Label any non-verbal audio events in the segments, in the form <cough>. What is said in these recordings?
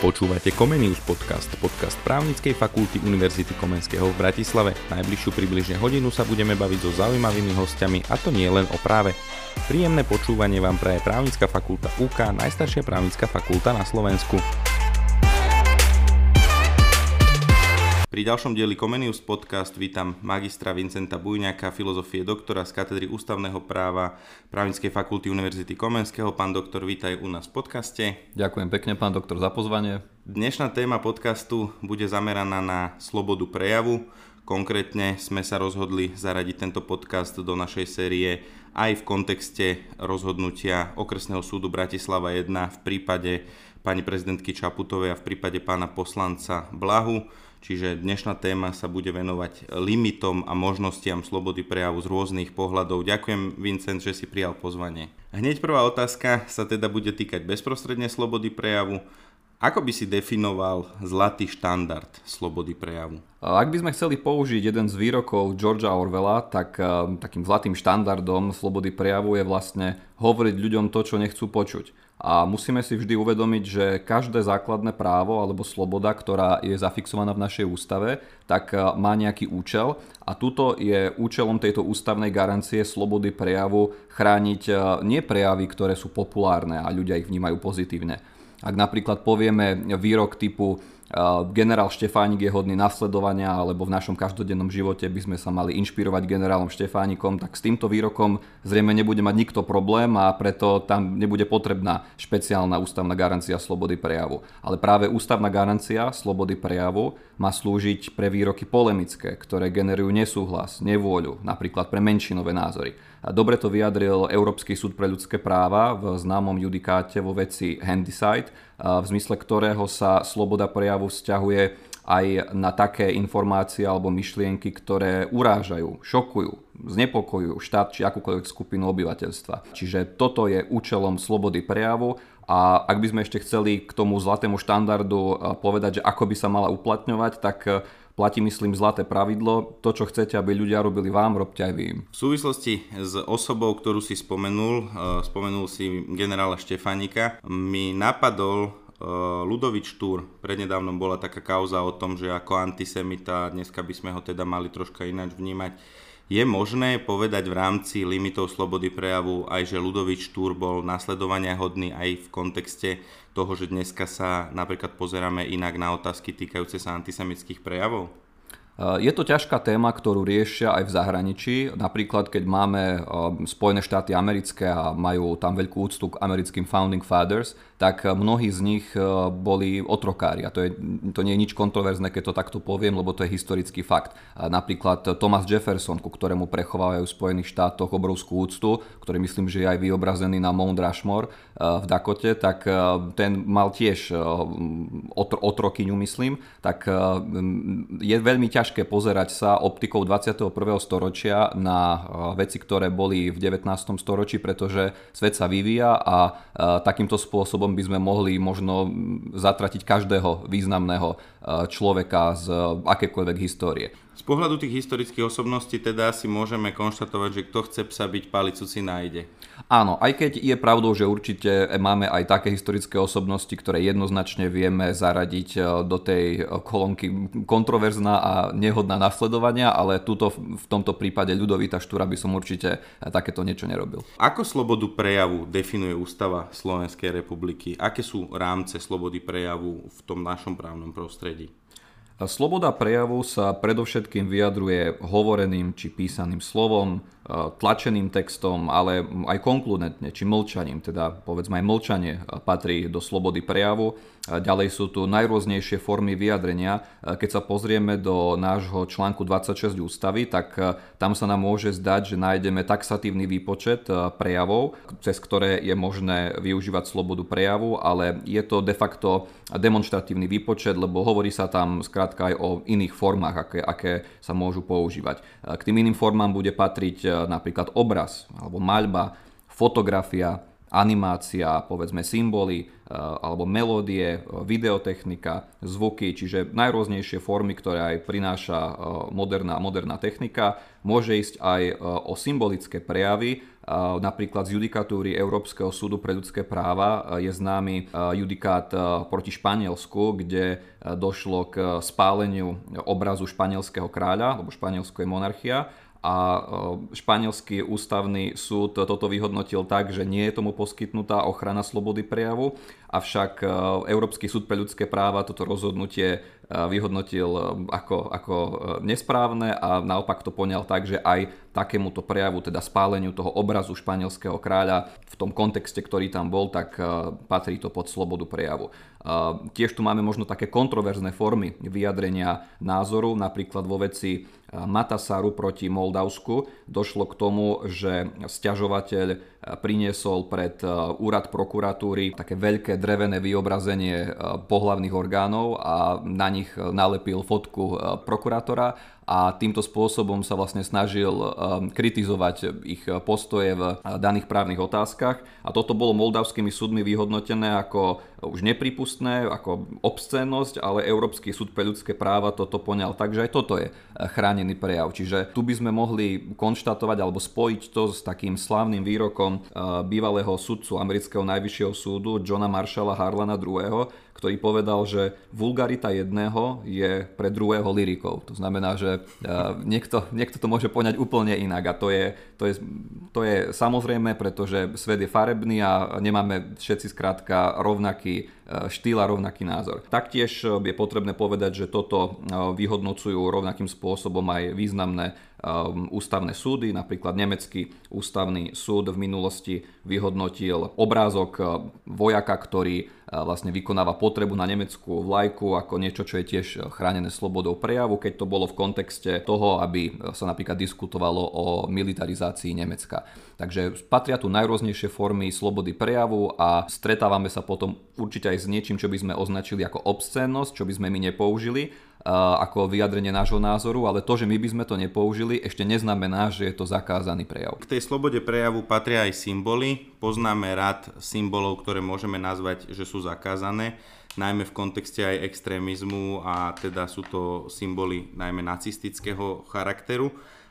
Počúvate Comenius podcast, podcast právnickej fakulty Univerzity Komenského v Bratislave. Najbližšiu približne hodinu sa budeme baviť so zaujímavými hostiami a to nie len o práve. Príjemné počúvanie vám praje právnická fakulta UK, najstaršia právnická fakulta na Slovensku. Pri ďalšom dieli Comenius podcast vítam magistra Vincenta Bujňaka, filozofie doktora z katedry ústavného práva Právnickej fakulty Univerzity Komenského. Pán doktor, vítaj u nás v podcaste. Ďakujem pekne, pán doktor, za pozvanie. Dnešná téma podcastu bude zameraná na slobodu prejavu. Konkrétne sme sa rozhodli zaradiť tento podcast do našej série aj v kontexte rozhodnutia Okresného súdu Bratislava 1 v prípade pani prezidentky Čaputovej a v prípade pána poslanca Blahu Čiže dnešná téma sa bude venovať limitom a možnostiam slobody prejavu z rôznych pohľadov. Ďakujem, Vincent, že si prijal pozvanie. Hneď prvá otázka sa teda bude týkať bezprostredne slobody prejavu. Ako by si definoval zlatý štandard slobody prejavu? Ak by sme chceli použiť jeden z výrokov Georgia Orwella, tak takým zlatým štandardom slobody prejavu je vlastne hovoriť ľuďom to, čo nechcú počuť. A musíme si vždy uvedomiť, že každé základné právo alebo sloboda, ktorá je zafixovaná v našej ústave, tak e, má nejaký účel a tuto je účelom tejto ústavnej garancie slobody prejavu chrániť e, nie prejavy, ktoré sú populárne a ľudia ich vnímajú pozitívne. Ak napríklad povieme výrok typu generál Štefánik je hodný nasledovania, alebo v našom každodennom živote by sme sa mali inšpirovať generálom Štefánikom, tak s týmto výrokom zrejme nebude mať nikto problém a preto tam nebude potrebná špeciálna ústavná garancia slobody prejavu. Ale práve ústavná garancia slobody prejavu má slúžiť pre výroky polemické, ktoré generujú nesúhlas, nevôľu, napríklad pre menšinové názory. Dobre to vyjadril Európsky súd pre ľudské práva v známom judikáte vo veci Handicide, v zmysle ktorého sa sloboda prejavu vzťahuje aj na také informácie alebo myšlienky, ktoré urážajú, šokujú, znepokojujú štát či akúkoľvek skupinu obyvateľstva. Čiže toto je účelom slobody prejavu a ak by sme ešte chceli k tomu zlatému štandardu povedať, že ako by sa mala uplatňovať, tak platí myslím zlaté pravidlo, to čo chcete, aby ľudia robili vám, robte aj vy. V súvislosti s osobou, ktorú si spomenul, eh, spomenul si generála Štefanika, mi napadol Ludovič Štúr, prednedávnom bola taká kauza o tom, že ako antisemita, dneska by sme ho teda mali troška ináč vnímať, je možné povedať v rámci limitov slobody prejavu aj, že Ludovič Štúr bol nasledovania hodný aj v kontexte toho, že dneska sa napríklad pozeráme inak na otázky týkajúce sa antisemických prejavov? Je to ťažká téma, ktorú riešia aj v zahraničí. Napríklad, keď máme Spojené štáty americké a majú tam veľkú úctu k americkým Founding Fathers, tak mnohí z nich e, boli otrokári. A to, je, to nie je nič kontroverzné, keď to takto poviem, lebo to je historický fakt. Napríklad Thomas Jefferson, ku ktorému prechovávajú v Spojených štátoch obrovskú úctu, ktorý myslím, že je aj vyobrazený na Mount Rushmore e, v Dakote, tak e, ten mal tiež otrokyňu, myslím. Tak je veľmi ťažké pozerať sa optikou 21. storočia na veci, ktoré boli v 19. storočí, pretože svet sa vyvíja a takýmto spôsobom by sme mohli možno zatratiť každého významného človeka z akékoľvek histórie. Z pohľadu tých historických osobností teda si môžeme konštatovať, že kto chce psa byť palicu si nájde. Áno, aj keď je pravdou, že určite máme aj také historické osobnosti, ktoré jednoznačne vieme zaradiť eh, do tej kolónky kontroverzná a nehodná nasledovania, ale tuto v tomto prípade Ľudovita Štúra by som určite eh, takéto niečo nerobil. Ako slobodu prejavu definuje Ústava Slovenskej republiky? Aké sú rámce slobody prejavu v tom našom právnom prostredí? Sloboda prejavu sa predovšetkým vyjadruje hovoreným či písaným slovom, tlačeným textom, ale aj konkludentne, či mlčaním, teda povedzme aj mlčanie patrí do slobody prejavu. Ďalej sú tu najrôznejšie formy vyjadrenia. Keď sa pozrieme do nášho článku 26 ústavy, tak tam sa nám môže zdať, že nájdeme taxatívny výpočet prejavov, cez ktoré je možné využívať slobodu prejavu, ale je to de facto demonstratívny výpočet, lebo hovorí sa tam skrátka aj o iných formách, aké, aké sa môžu používať. K tým iným formám bude patriť napríklad obraz alebo maľba, fotografia, animácia, povedzme symboly, e, alebo melódie, e, videotechnika, zvuky, čiže najrôznejšie formy, ktoré aj prináša e, moderná, moderná technika. Môže ísť aj o symbolické prejavy, Napríklad z judikatúry Európskeho súdu pre ľudské práva je známy judikát proti Španielsku, kde došlo k spáleniu obrazu španielského kráľa, lebo Španielsko je monarchia a e, španielský ústavný súd toto vyhodnotil tak, že nie je tomu poskytnutá ochrana slobody prejavu, avšak e, Európsky súd pre ľudské práva toto rozhodnutie vyhodnotil ako, ako nesprávne a naopak to poňal tak, že aj takémuto prejavu, teda spáleniu toho obrazu španielského kráľa v tom kontexte, ktorý tam bol, tak patrí to pod slobodu prejavu. Tiež tu máme možno také kontroverzné formy vyjadrenia názoru, napríklad vo veci Matasaru proti Moldavsku. Došlo k tomu, že stiažovateľ priniesol pred úrad prokuratúry také veľké drevené vyobrazenie pohlavných orgánov a na nich nich nalepil fotku prokurátora a týmto spôsobom sa vlastne snažil um, kritizovať ich postoje v uh, daných právnych otázkach a toto bolo moldavskými súdmi vyhodnotené ako už nepripustné, ako obscénnosť, ale Európsky súd pre ľudské práva toto poňal tak, že aj toto je uh, chránený prejav. Čiže tu by sme mohli konštatovať alebo spojiť to s takým slávnym výrokom uh, bývalého sudcu amerického najvyššieho súdu Johna Marshalla Harlana II., ktorý povedal, že vulgarita jedného je pre druhého lirikou. To znamená, že niekto, niekto to môže poňať úplne inak a to je, to, je, to je samozrejme, pretože svet je farebný a nemáme všetci skrátka rovnaký e, štýl a rovnaký názor. Taktiež je potrebné povedať, že toto e, vyhodnocujú rovnakým spôsobom aj významné ústavné súdy. Napríklad nemecký ústavný súd v minulosti vyhodnotil obrázok vojaka, ktorý vlastne vykonáva potrebu na nemeckú vlajku ako niečo, čo je tiež chránené slobodou prejavu, keď to bolo v kontexte toho, aby sa napríklad diskutovalo o militarizácii Nemecka. Takže patria tu najrôznejšie formy slobody prejavu a stretávame sa potom určite aj s niečím, čo by sme označili ako obscénnosť, čo by sme my nepoužili, ako vyjadrenie nášho názoru, ale to, že my by sme to nepoužili, ešte neznamená, že je to zakázaný prejav. K tej slobode prejavu patria aj symboly. Poznáme rad symbolov, ktoré môžeme nazvať, že sú zakázané, najmä v kontexte aj extrémizmu a teda sú to symboly najmä nacistického charakteru.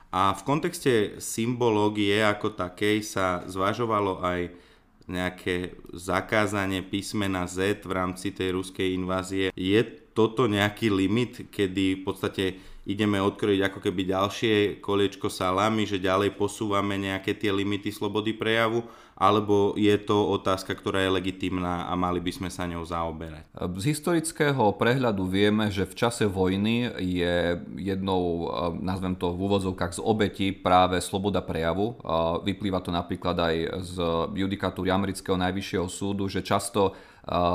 A v kontexte symbológie ako takej sa zvažovalo aj nejaké zakázanie písmena Z v rámci tej ruskej invázie. Je toto nejaký limit, kedy v podstate ideme odkrojiť ako keby ďalšie koliečko salami, že ďalej posúvame nejaké tie limity slobody prejavu, alebo je to otázka, ktorá je legitimná a mali by sme sa ňou zaoberať? Z historického prehľadu vieme, že v čase vojny je jednou, nazvem to v úvodzovkách, z obeti práve sloboda prejavu. Vyplýva to napríklad aj z judikatúry amerického najvyššieho súdu, že často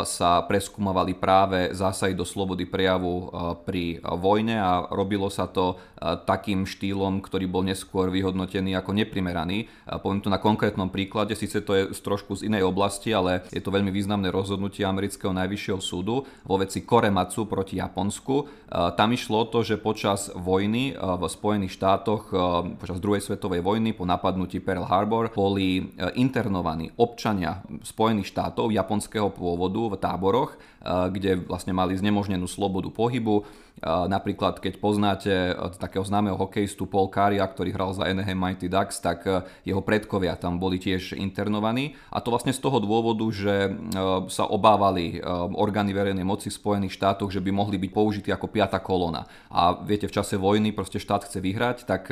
sa preskúmovali práve zásahy do slobody prejavu pri vojne a robilo sa to takým štýlom, ktorý bol neskôr vyhodnotený ako neprimeraný. Poviem to na konkrétnom príklade, síce to je trošku z inej oblasti, ale je to veľmi významné rozhodnutie amerického najvyššieho súdu vo veci Korematsu proti Japonsku. Tam išlo o to, že počas vojny v Spojených štátoch, počas druhej svetovej vojny po napadnutí Pearl Harbor boli internovaní občania Spojených štátov japonského pôvodu v táboroch, kde vlastne mali znemožnenú slobodu pohybu Napríklad, keď poznáte e, takého známeho hokejistu Paul Caria, ktorý hral za Anaheim Mighty Ducks, tak e, jeho predkovia tam boli tiež internovaní. A to vlastne z toho dôvodu, že e, sa obávali orgány verejnej moci v Spojených štátoch, že by mohli byť použití ako piata kolona. A viete, v čase vojny proste štát chce vyhrať, tak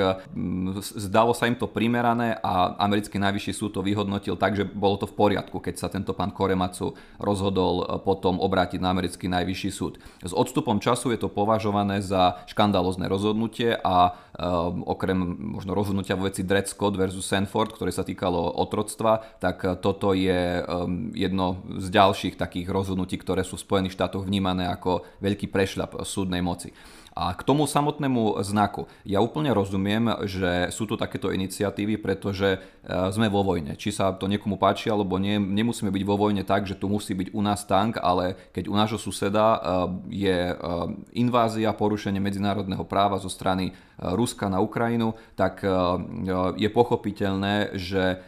zdalo sa im to primerané a americký najvyšší súd to vyhodnotil tak, že bolo to v poriadku, keď sa tento pán Koremacu rozhodol potom obrátiť na americký najvyšší súd. S odstupom času je to považované za škandalozne rozhodnutie a um, okrem možno rozhodnutia vo veci Dred Scott versus Sanford, ktoré sa týkalo otroctva, tak toto je um, jedno z ďalších takých rozhodnutí, ktoré sú v Spojených štátoch vnímané ako veľký prešľap súdnej moci. A k tomu samotnému znaku. Ja úplne rozumiem, že sú tu takéto iniciatívy, pretože e, sme vo vojne. Či sa to niekomu páči alebo nie, nemusíme byť vo vojne tak, že tu musí byť u nás tank, ale keď u nášho suseda e, je e, invázia, porušenie medzinárodného práva zo strany Ruska na Ukrajinu, tak je pochopiteľné, že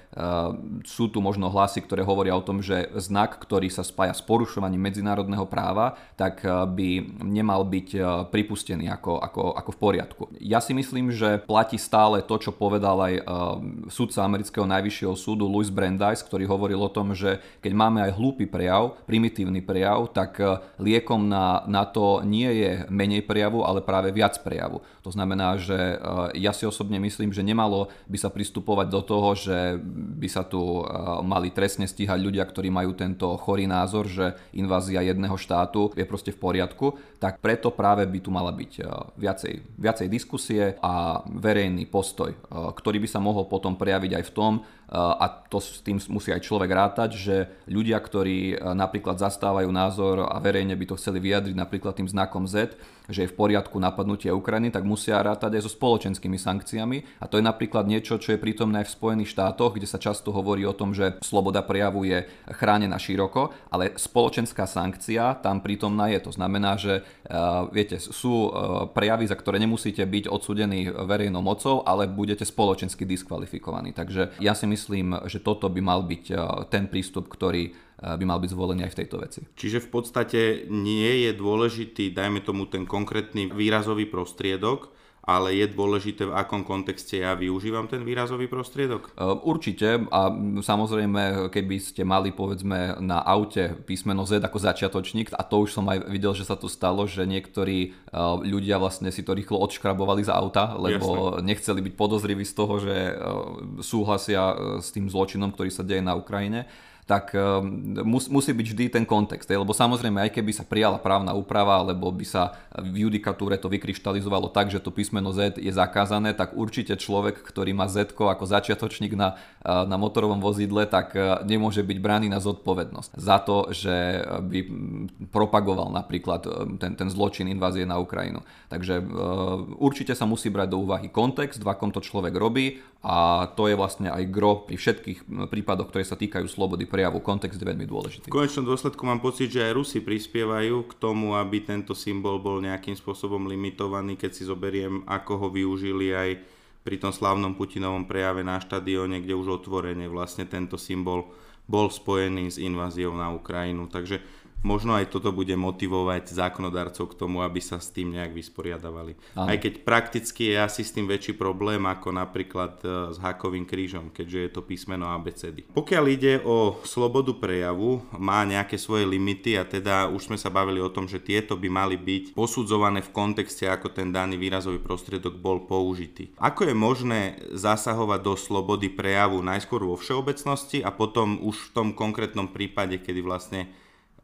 sú tu možno hlasy, ktoré hovoria o tom, že znak, ktorý sa spája s porušovaním medzinárodného práva, tak by nemal byť pripustený prepustený ako, ako, ako v poriadku. Ja si myslím, že platí stále to, čo povedal aj uh, sudca amerického najvyššieho súdu Louis Brandeis, ktorý hovoril o tom, že keď máme aj hlúpy prejav, primitívny prejav, tak uh, liekom na, na to nie je menej prejavu, ale práve viac prejavu. To znamená, že ja si osobne myslím, že nemalo by sa pristupovať do toho, že by sa tu uh, mali trestne stíhať ľudia, ktorí majú tento chorý názor, že invázia jedného štátu je proste v poriadku, tak preto práve by tu mala byť e, viacej, viacej diskusie a verejný postoj, e, ktorý by sa mohol potom prejaviť aj v tom, a to s tým musí aj človek rátať, že ľudia, ktorí napríklad zastávajú názor a verejne by to chceli vyjadriť napríklad tým znakom Z, že je v poriadku napadnutie Ukrajiny, tak musia rátať aj so spoločenskými sankciami. A to je napríklad niečo, čo je prítomné aj v Spojených štátoch, kde sa často hovorí o tom, že sloboda prejavu je chránená široko, ale spoločenská sankcia tam prítomná je. To znamená, že uh, viete, sú uh, prejavy, za ktoré nemusíte byť odsudení verejnou mocou, ale budete spoločensky diskvalifikovaní. Takže ja si myslím, že toto by mal byť uh, ten prístup, ktorý by mal byť zvolený aj v tejto veci. Čiže v podstate nie je dôležitý, dajme tomu ten konkrétny výrazový prostriedok, ale je dôležité, v akom kontexte ja využívam ten výrazový prostriedok? E, určite a samozrejme, keby ste mali povedzme na aute písmeno Z ako začiatočník, a to už som aj videl, že sa to stalo, že niektorí e, ľudia vlastne si to rýchlo odškrabovali z auta, lebo Jasne. nechceli byť podozriví z toho, že e, súhlasia s tým zločinom, ktorý sa deje na Ukrajine tak ehm, mus, musí byť vždy ten kontext. Lebo samozrejme, aj keby sa prijala právna úprava, alebo by sa v judikatúre to vykryštalizovalo tak, že to písmeno Z je zakázané, tak určite človek, ktorý má Z ako začiatočník na, eh, na motorovom vozidle, tak eh, nemôže byť braný na zodpovednosť za to, že by propagoval napríklad eh, ten, ten zločin invázie na Ukrajinu. Takže určite sa musí brať do úvahy kontext, v akom to človek robí a to je vlastne aj gro pri všetkých prípadoch, ktoré sa týkajú slobody prejavu. Kontext je veľmi dôležitý. V konečnom dôsledku mám pocit, že aj Rusi prispievajú k tomu, aby tento symbol bol nejakým spôsobom limitovaný, keď si zoberiem, ako ho využili aj pri tom slavnom Putinovom prejave na štadióne, kde už otvorene vlastne tento symbol bol spojený s inváziou na Ukrajinu. Takže možno aj toto bude motivovať zákonodarcov k tomu, aby sa s tým nejak vysporiadavali. Aha. Aj keď prakticky je asi s tým väčší problém ako napríklad e, s hakovým krížom, keďže je to písmeno ABCD. Pokiaľ ide o slobodu prejavu, má nejaké svoje limity a teda už sme sa bavili o tom, že tieto by mali byť posudzované v kontexte, ako ten daný výrazový prostriedok bol použitý. Ako je možné zasahovať do slobody prejavu najskôr vo všeobecnosti a potom už v tom konkrétnom prípade, kedy vlastne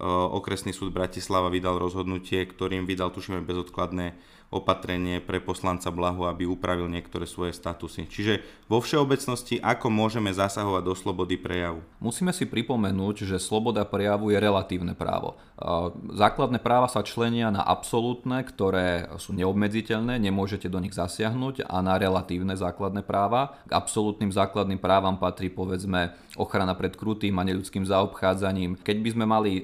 okresný súd Bratislava vydal rozhodnutie, ktorým vydal tušíme bezodkladné opatrenie pre poslanca Blahu, aby upravil niektoré svoje statusy. Čiže vo všeobecnosti, ako môžeme zasahovať do slobody prejavu? Musíme si pripomenúť, že sloboda prejavu je relatívne právo. Základné práva sa členia na absolútne, ktoré sú neobmedziteľné, nemôžete do nich zasiahnuť a na relatívne základné práva. K absolútnym základným právam patrí povedzme ochrana pred krutým a neľudským zaobchádzaním. Keď by sme mali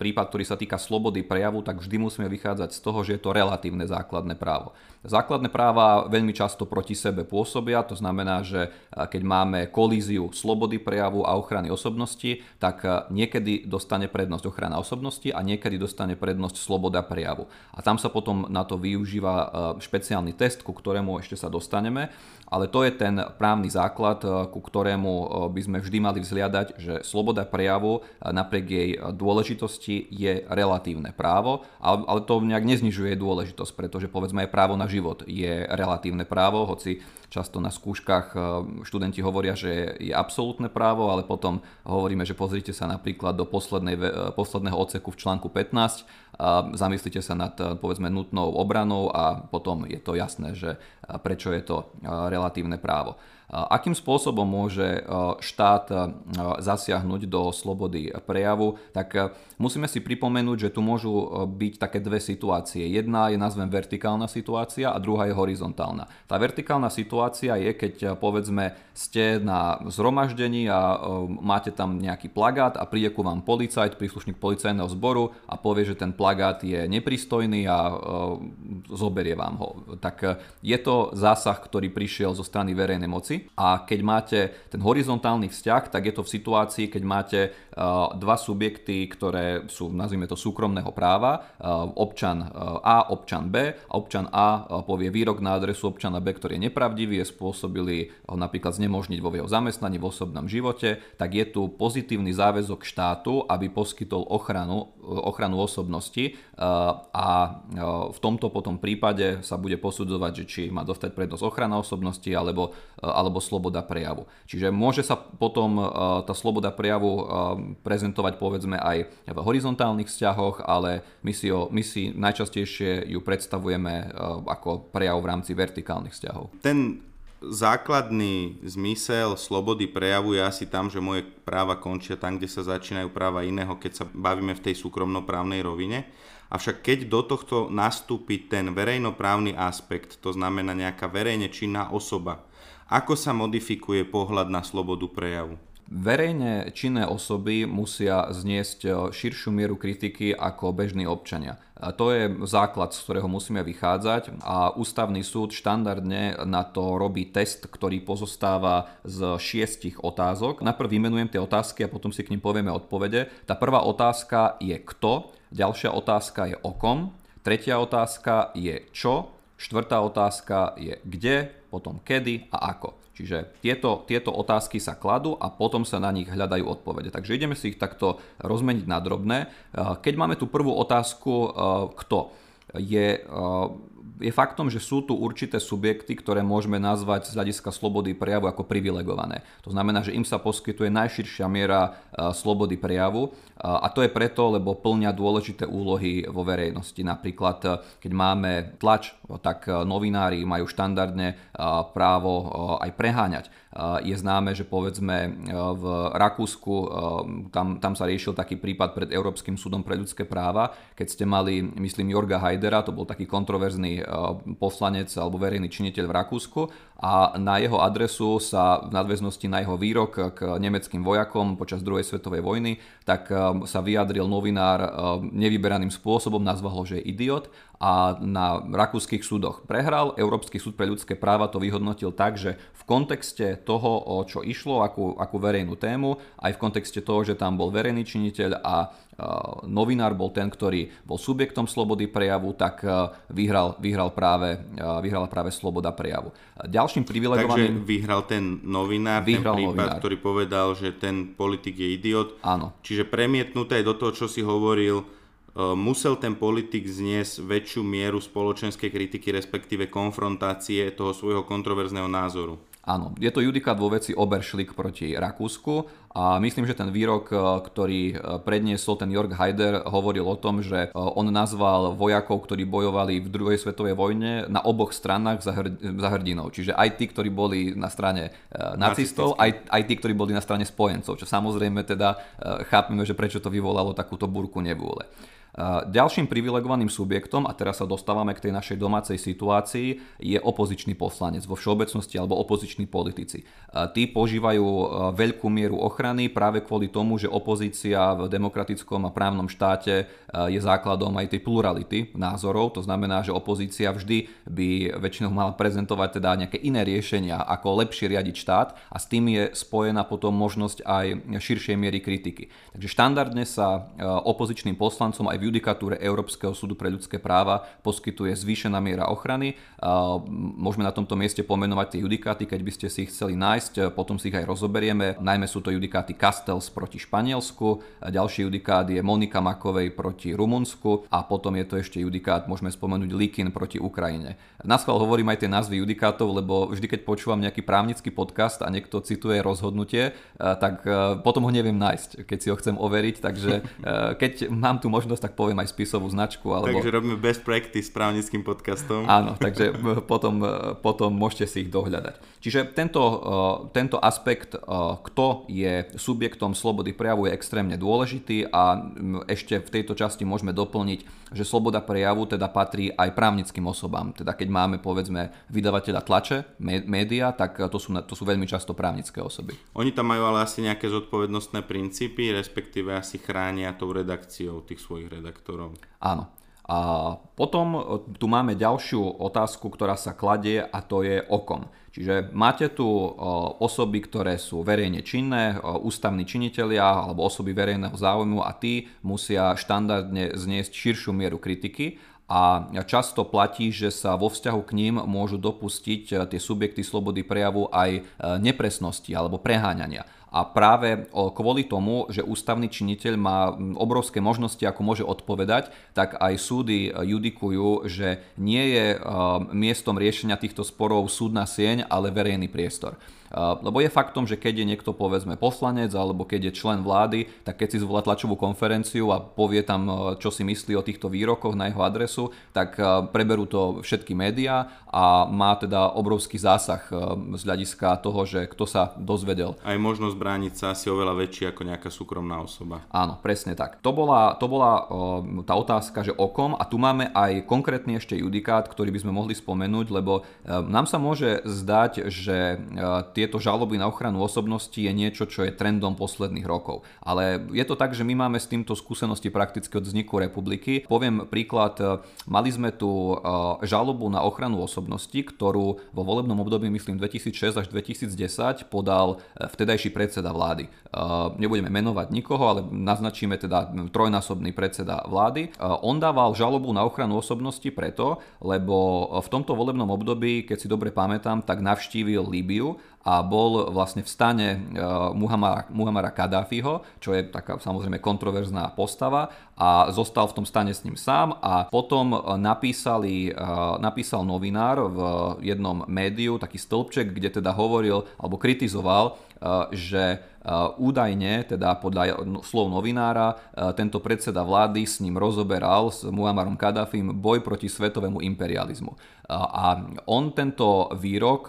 prípad, ktorý sa týka slobody prejavu, tak vždy musíme vychádzať z toho, že je to relatívne základné základné právo. Základné práva veľmi často proti sebe pôsobia, to znamená, že keď máme kolíziu slobody prejavu a ochrany osobnosti, tak niekedy dostane prednosť ochrana osobnosti a niekedy dostane prednosť sloboda prejavu. A tam sa potom na to využíva špeciálny test, ku ktorému ešte sa dostaneme, ale to je ten právny základ, ku ktorému by sme vždy mali vzliadať, že sloboda prejavu napriek jej dôležitosti je relatívne právo, ale to nejak neznižuje dôležitosť, pretože povedzme aj právo na život je relatívne právo, hoci často na skúškach eh, študenti hovoria, že je absolútne právo, ale potom hovoríme, že pozrite sa napríklad do eh, posledného odseku v článku 15 a zamyslite sa nad eh, povedzme nutnou obranou a potom je to jasné, že prečo je to relatívne právo. Akým spôsobom môže štát zasiahnuť do slobody prejavu, tak musíme si pripomenúť, že tu môžu byť také dve situácie. Jedna je nazvem vertikálna situácia a druhá je horizontálna. Tá vertikálna situácia situácia je, keď povedzme ste na zhromaždení a máte tam nejaký plagát a príde ku vám policajt, príslušník policajného zboru a povie, že ten plagát je nepristojný a zoberie vám ho. Tak je to zásah, ktorý prišiel zo strany verejnej moci a keď máte ten horizontálny vzťah, tak je to v situácii, keď máte dva subjekty, ktoré sú, nazvime to, súkromného práva, občan A, občan B a občan A povie výrok na adresu občana B, ktorý je nepravdivý, je spôsobili ho napríklad znemožniť vo jeho zamestnaní, v osobnom živote, tak je tu pozitívny záväzok štátu, aby poskytol ochranu, ochranu osobnosti a v tomto potom prípade sa bude posudzovať, že či má dostať prednosť ochrana osobnosti alebo, alebo sloboda prejavu. Čiže môže sa potom tá sloboda prejavu prezentovať povedzme aj v horizontálnych vzťahoch, ale my si, ho, my si najčastejšie ju predstavujeme ako prejav v rámci vertikálnych vzťahov. Ten základný zmysel slobody prejavu je asi tam, že moje práva končia tam, kde sa začínajú práva iného, keď sa bavíme v tej súkromnoprávnej rovine. Avšak keď do tohto nastúpi ten verejnoprávny aspekt, to znamená nejaká verejne činná osoba, ako sa modifikuje pohľad na slobodu prejavu? Verejne činné osoby musia zniesť širšiu mieru kritiky ako bežní občania. A to je základ, z ktorého musíme vychádzať a ústavný súd štandardne na to robí test, ktorý pozostáva z šiestich otázok. Najprv vymenujem tie otázky a potom si k ním povieme odpovede. Tá prvá otázka je kto, ďalšia otázka je o kom, tretia otázka je čo, štvrtá otázka je kde, potom kedy a ako. Čiže tieto, tieto otázky sa kladú a potom sa na nich hľadajú odpovede. Takže ideme si ich takto rozmeniť na drobné. Keď máme tú prvú otázku, e, kto? Je, e, je faktom, že sú tu určité subjekty, ktoré môžeme nazvať z hľadiska slobody prejavu ako privilegované. To znamená, že im sa poskytuje najširšia miera e, slobody prejavu a to je preto, lebo plnia dôležité úlohy vo verejnosti. Napríklad, keď máme tlač, tak novinári majú štandardne právo aj preháňať je známe, že povedzme e, v Rakúsku e, tam, tam sa riešil taký prípad pred Európskym súdom pre ľudské práva, keď ste mali, myslím, Jorga Hajdera, to bol taký kontroverzný poslanec alebo verejný činiteľ v Rakúsku a na jeho adresu sa v nadväznosti na jeho výrok k nemeckým vojakom počas druhej svetovej vojny, tak sa vyjadril novinár nevyberaným spôsobom, nazval ho, že je idiot a na rakúskych súdoch prehral. Európsky súd pre ľudské práva to vyhodnotil tak, že v kontexte toho, o čo išlo, akú, akú verejnú tému, aj v kontexte toho, že tam bol verejný činiteľ a novinár bol ten, ktorý bol subjektom slobody prejavu, tak vyhral, vyhral, práve, vyhral práve sloboda prejavu. Ďalším privilegovaným... Takže vyhral ten novinár, vyhral ten prípad, novinár. ktorý povedal, že ten politik je idiot. Áno. Čiže premietnuté do toho, čo si hovoril, musel ten politik zniesť väčšiu mieru spoločenskej kritiky, respektíve konfrontácie toho svojho kontroverzného názoru. Áno, je to judikát vo veci Oberschlick proti Rakúsku a myslím, že ten výrok, e, ktorý e, predniesol ten Jörg Haider, hovoril o tom, že e, on nazval vojakov, ktorí bojovali v druhej svetovej vojne na oboch stranách za, hr- za hrdinov. Čiže aj tí, ktorí boli na strane nacistov, aj, aj tí, ktorí boli na strane spojencov. Čo samozrejme teda chápeme, že prečo to vyvolalo takúto burku nevôle. Ďalším privilegovaným subjektom, a teraz sa dostávame k tej našej domácej situácii, je opozičný poslanec vo všeobecnosti alebo opoziční politici. Tí požívajú veľkú mieru ochrany práve kvôli tomu, že opozícia v demokratickom a právnom štáte je základom aj tej plurality názorov. To znamená, že opozícia vždy by väčšinou mala prezentovať teda nejaké iné riešenia, ako lepšie riadiť štát a s tým je spojená potom možnosť aj širšej miery kritiky. Takže štandardne sa opozičným poslancom aj v judikatúre Európskeho súdu pre ľudské práva poskytuje zvýšená miera ochrany. Môžeme na tomto mieste pomenovať tie judikáty, keď by ste si ich chceli nájsť, potom si ich aj rozoberieme. Najmä sú to judikáty Castells proti Španielsku, ďalší judikát je Monika Makovej proti Rumunsku a potom je to ešte judikát, môžeme spomenúť Likin proti Ukrajine. Na schvál hovorím aj tie názvy judikátov, lebo vždy, keď počúvam nejaký právnický podcast a niekto cituje rozhodnutie, tak potom ho neviem nájsť, keď si ho chcem overiť, takže keď mám tu možnosť, tak poviem aj spisovú značku. Alebo... Takže robíme best practice s právnickým podcastom. Áno, takže potom, potom môžete si ich dohľadať. Čiže tento, tento aspekt, kto je subjektom slobody prejavu je extrémne dôležitý a ešte v tejto časti môžeme doplniť, že sloboda prejavu teda patrí aj právnickým osobám. Teda keď máme povedzme vydavateľa tlače, média, tak to sú, to sú veľmi často právnické osoby. Oni tam majú ale asi nejaké zodpovednostné princípy, respektíve asi chránia tou redakciou tých svojich redaktorov. Áno. A potom tu máme ďalšiu otázku, ktorá sa kladie a to je okom. Čiže máte tu osoby, ktoré sú verejne činné, ústavní činitelia alebo osoby verejného záujmu a tí musia štandardne zniesť širšiu mieru kritiky a často platí, že sa vo vzťahu k ním môžu dopustiť tie subjekty slobody prejavu aj nepresnosti alebo preháňania. A práve kvôli tomu, že ústavný činiteľ má obrovské možnosti, ako môže odpovedať, tak aj súdy judikujú, že nie je miestom riešenia týchto sporov súdna sieň, ale verejný priestor. Lebo je faktom, že keď je niekto povedzme poslanec alebo keď je člen vlády, tak keď si zvolá tlačovú konferenciu a povie tam, čo si myslí o týchto výrokoch na jeho adresu, tak preberú to všetky médiá a má teda obrovský zásah z hľadiska toho, že kto sa dozvedel. Aj možnosť brániť sa asi oveľa väčšia ako nejaká súkromná osoba. Áno, presne tak. To bola, to bola tá otázka, že okom a tu máme aj konkrétny ešte judikát, ktorý by sme mohli spomenúť, lebo nám sa môže zdať, že tie tieto žaloby na ochranu osobnosti je niečo, čo je trendom posledných rokov. Ale je to tak, že my máme s týmto skúsenosti prakticky od vzniku republiky. Poviem príklad, e, mali sme tu e, žalobu na ochranu osobnosti, ktorú vo volebnom období, myslím 2006 až 2010, podal e, vtedajší predseda vlády. Nebudeme menovať nikoho, ale naznačíme teda trojnásobný predseda vlády. On dával žalobu na ochranu osobnosti preto, lebo v tomto volebnom období, keď si dobre pamätám, tak navštívil Líbiu a bol vlastne v stane uh, Muhammara, Muhammara Kadáfiho, čo je taká samozrejme kontroverzná postava a zostal v tom stane s ním sám a potom napísali, napísal novinár v jednom médiu taký stĺpček, kde teda hovoril alebo kritizoval, že údajne, teda podľa no, slov novinára, tento predseda vlády s ním rozoberal s Muammarom Kadafim boj proti svetovému imperializmu. A on tento výrok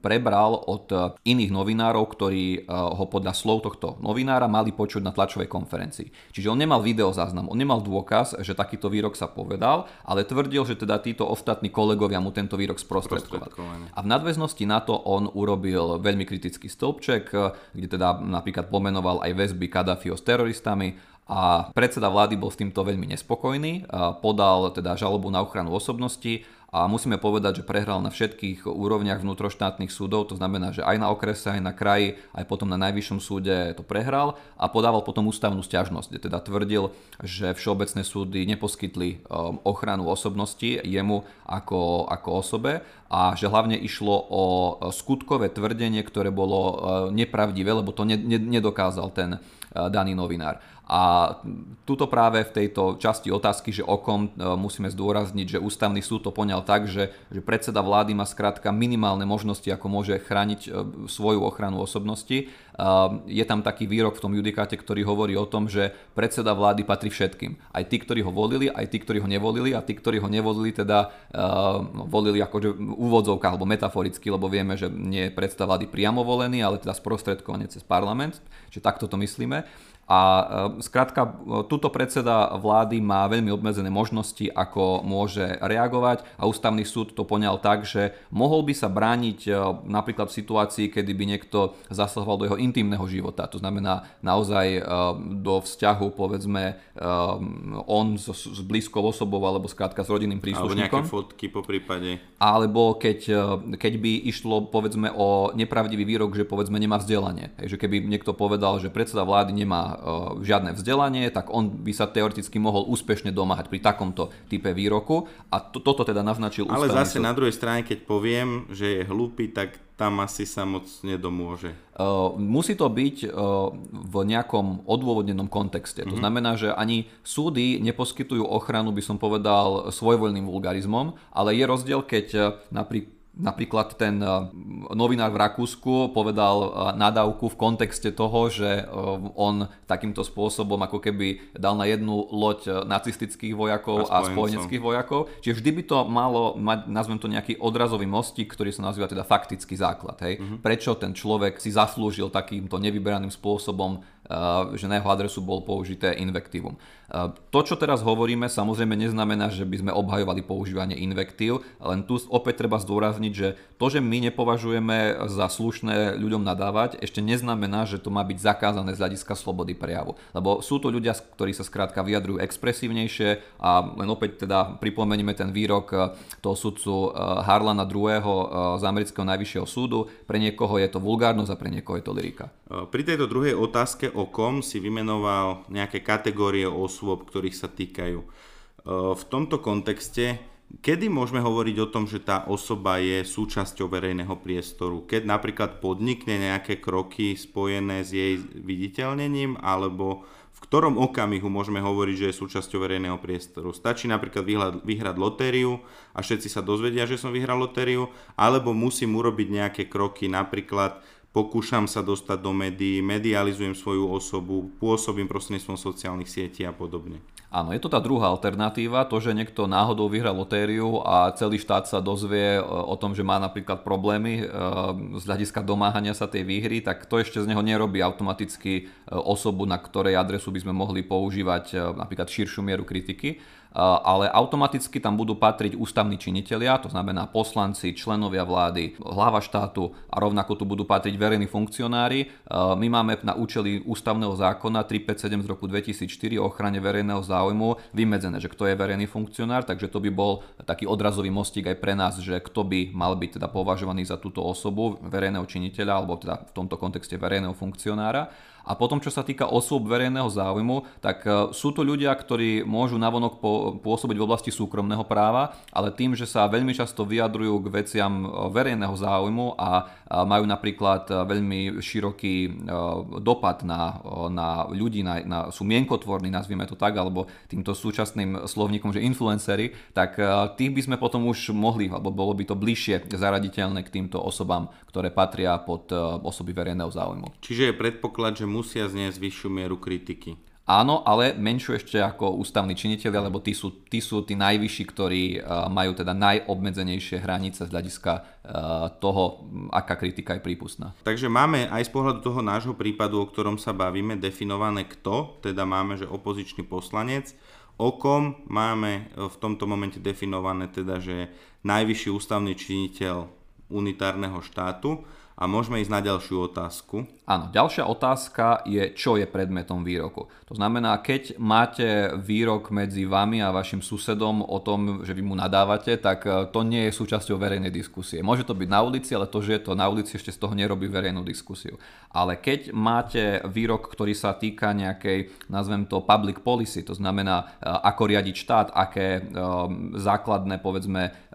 prebral od iných novinárov, ktorí ho podľa slov tohto novinára mali počuť na tlačovej konferencii. Čiže on nemal video záznam, on nemal dôkaz, že takýto výrok sa povedal, ale tvrdil, že teda títo ostatní kolegovia mu tento výrok sprostredkovali. A v nadväznosti na to on urobil veľmi kritický stĺpček, kde teda napríklad pomenoval aj väzby Kadafiho s teroristami a predseda vlády bol s týmto veľmi nespokojný, podal teda žalobu na ochranu osobnosti a musíme povedať, že prehral na všetkých úrovniach vnútroštátnych súdov, to znamená, že aj na okrese, aj na kraji, aj potom na najvyššom súde to prehral a podával potom ústavnú stiažnosť, kde teda tvrdil, že všeobecné súdy neposkytli um, ochranu osobnosti jemu ako, ako osobe a že hlavne išlo o skutkové tvrdenie, ktoré bolo uh, nepravdivé, lebo to nedokázal ten uh, daný novinár. A tuto práve v tejto časti otázky, že okom e, musíme zdôrazniť, že ústavný súd to poňal tak, že, že predseda vlády má skrátka minimálne možnosti, ako môže chrániť e, svoju ochranu osobnosti. E, je tam taký výrok v tom judikáte, ktorý hovorí o tom, že predseda vlády patrí všetkým. Aj tí, ktorí ho volili, aj tí, ktorí ho nevolili a tí, ktorí ho nevolili, teda volili akože v úvodzovkách alebo metaforicky, lebo vieme, že nie je predseda vlády priamo volený, ale teda sprostredkovanie cez parlament. Čiže takto to myslíme. A skrátka, e, túto predseda vlády má veľmi obmedzené možnosti, ako môže reagovať a ústavný súd to poňal tak, že mohol by sa brániť e, napríklad v situácii, kedy by niekto zasahoval do jeho intimného života. To znamená naozaj e, do vzťahu, povedzme, on s, s blízkou osobou alebo skrátka s rodinným príslušníkom. Alebo nejaké fotky po prípade. Alebo keď, keď by išlo povedzme o nepravdivý výrok, že povedzme nemá vzdelanie. Takže keby niekto povedal, že predseda vlády nemá E, žiadne vzdelanie, tak on by sa teoreticky mohol úspešne domáhať pri takomto type výroku a to, toto teda naznačil Ale zase súd. na druhej strane, keď poviem, že je hlúpy, tak tam asi sa moc nedomôže. Uh, musí to byť uh, v nejakom odôvodnenom kontexte. Mm-hmm. To mhm. znamená, že ani súdy neposkytujú ochranu, by som povedal, svojvoľným vulgarizmom, ale je rozdiel, keď uh, napríklad Napríklad ten novinár v Rakúsku povedal nadávku v kontexte toho, že on takýmto spôsobom ako keby dal na jednu loď nacistických vojakov a, a spojeneckých vojakov. Čiže vždy by to malo mať, nazvem to nejaký odrazový mostík, ktorý sa nazýva teda faktický základ. Hej? Uh-huh. Prečo ten človek si zaslúžil takýmto nevyberaným spôsobom že na jeho adresu bol použité invektívum. To, čo teraz hovoríme, samozrejme neznamená, že by sme obhajovali používanie invektív, len tu opäť treba zdôrazniť, že to, že my nepovažujeme za slušné ľuďom nadávať, ešte neznamená, že to má byť zakázané z hľadiska slobody prejavu. Lebo sú to ľudia, ktorí sa skrátka vyjadrujú expresívnejšie a len opäť teda pripomenieme ten výrok toho sudcu Harlana II. z amerického najvyššieho súdu. Pre niekoho je to vulgárnosť a pre niekoho je to lyrika. Pri tejto druhej otázke okom si vymenoval nejaké kategórie osôb, ktorých sa týkajú. E, v tomto kontexte, kedy môžeme hovoriť o tom, že tá osoba je súčasťou verejného priestoru? Keď napríklad podnikne nejaké kroky spojené s jej viditeľnením, alebo v ktorom okamihu môžeme hovoriť, že je súčasťou verejného priestoru. Stačí napríklad vyhrať, vyhrať lotériu a všetci sa dozvedia, že som vyhral lotériu, alebo musím urobiť nejaké kroky, napríklad pokúšam sa dostať do médií, medializujem svoju osobu, pôsobím prostredníctvom sociálnych sietí a podobne. Áno, je to tá druhá alternatíva, to, že niekto náhodou vyhrá lotériu a celý štát sa dozvie e, o tom, že má napríklad problémy e, z hľadiska domáhania sa tej výhry, tak to ešte z neho nerobí automaticky e, osobu, na ktorej adresu by sme mohli používať napríklad širšiu mieru kritiky ale automaticky tam budú patriť ústavní činitelia, to znamená poslanci, členovia vlády, hlava štátu a rovnako tu budú patriť verejní funkcionári. My máme na účely ústavného zákona 357 z roku 2004 o ochrane verejného záujmu vymedzené, že kto je verejný funkcionár, takže to by bol taký odrazový mostík aj pre nás, že kto by mal byť teda považovaný za túto osobu, verejného činiteľa alebo teda v tomto kontexte verejného funkcionára. A potom, čo sa týka osôb verejného záujmu, tak e, sú to ľudia, ktorí môžu navonok pôsobiť v oblasti súkromného práva, ale tým, že sa veľmi často vyjadrujú k veciam e, verejného záujmu a majú napríklad e, veľmi široký dopad na, na ľudí, na, na, sú mienkotvorní, nazvime to tak, alebo týmto súčasným slovníkom, že influencery, tak tých by sme potom už mohli, alebo bolo by to bližšie zaraditeľné k týmto osobám, ktoré patria pod osoby verejného záujmu. Čiže je predpoklad, že musia zniesť vyššiu mieru kritiky. Áno, ale menšiu ešte ako ústavní činiteľi, lebo tí sú, tí sú tí najvyšší, ktorí uh, majú teda najobmedzenejšie hranice z hľadiska uh, toho, aká kritika je prípustná. Takže máme aj z pohľadu toho nášho prípadu, o ktorom sa bavíme, definované kto, teda máme, že opozičný poslanec, o kom máme v tomto momente definované teda, že najvyšší ústavný činiteľ unitárneho štátu a môžeme ísť na ďalšiu otázku. Áno, ďalšia otázka je, čo je predmetom výroku. To znamená, keď máte výrok medzi vami a vašim susedom o tom, že vy mu nadávate, tak e, to nie je súčasťou verejnej diskusie. Môže to byť na ulici, ale to, že je to na ulici, ešte z toho nerobí verejnú diskusiu. Ale keď máte výrok, ktorý sa týka nejakej, nazvem to public policy, to znamená, e, ako riadiť štát, aké e, základné, povedzme,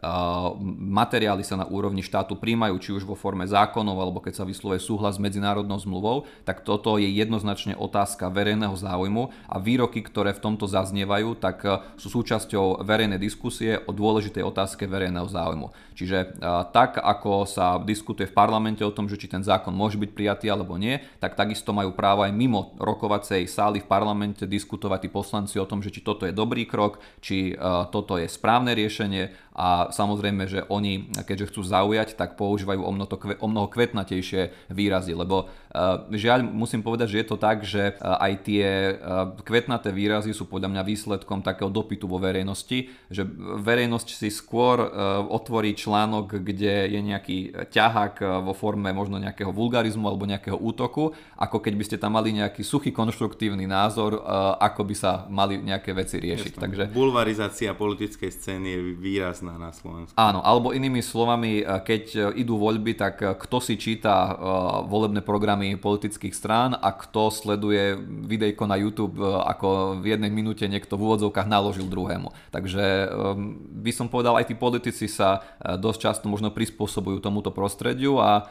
materiály sa na úrovni štátu príjmajú, či už vo forme zákonov, alebo keď sa vyslovuje súhlas s medzinárodnou zmluvou, tak toto je jednoznačne otázka verejného záujmu a výroky, ktoré v tomto zaznievajú, tak e, sú súčasťou verejnej diskusie o dôležitej otázke verejného záujmu. Čiže e, tak, ako sa diskutuje v parlamente o tom, že či ten zákon môže byť prijatý alebo nie, tak takisto majú právo aj mimo rokovacej sály v parlamente diskutovať tí poslanci o tom, že či toto je dobrý krok, či e, toto je správne riešenie a samozrejme, že oni, keďže chcú zaujať, tak používajú o mnoho, o mnoho kvetnatejšie výrazy, lebo uh, žiaľ musím povedať, že je to tak, že uh, aj tie uh, kvetnaté výrazy sú podľa mňa výsledkom takého dopytu vo verejnosti, že verejnosť si skôr otvorí článok, kde je nejaký ťahák vo forme možno nejakého vulgarizmu alebo nejakého útoku, ako keď by ste tam mali nejaký suchý konštruktívny názor, ako by sa mali nejaké veci riešiť. Takže... Bulvarizácia politickej scény je výraz jasná na Slovensku. Áno, alebo inými slovami, e, keď e, idú voľby, tak e, kto si číta volebné programy politických strán a kto sleduje videjko na YouTube, ako v jednej minúte niekto v úvodzovkách naložil druhému. Takže by som povedal, aj tí politici sa dosť často možno prispôsobujú tomuto prostrediu a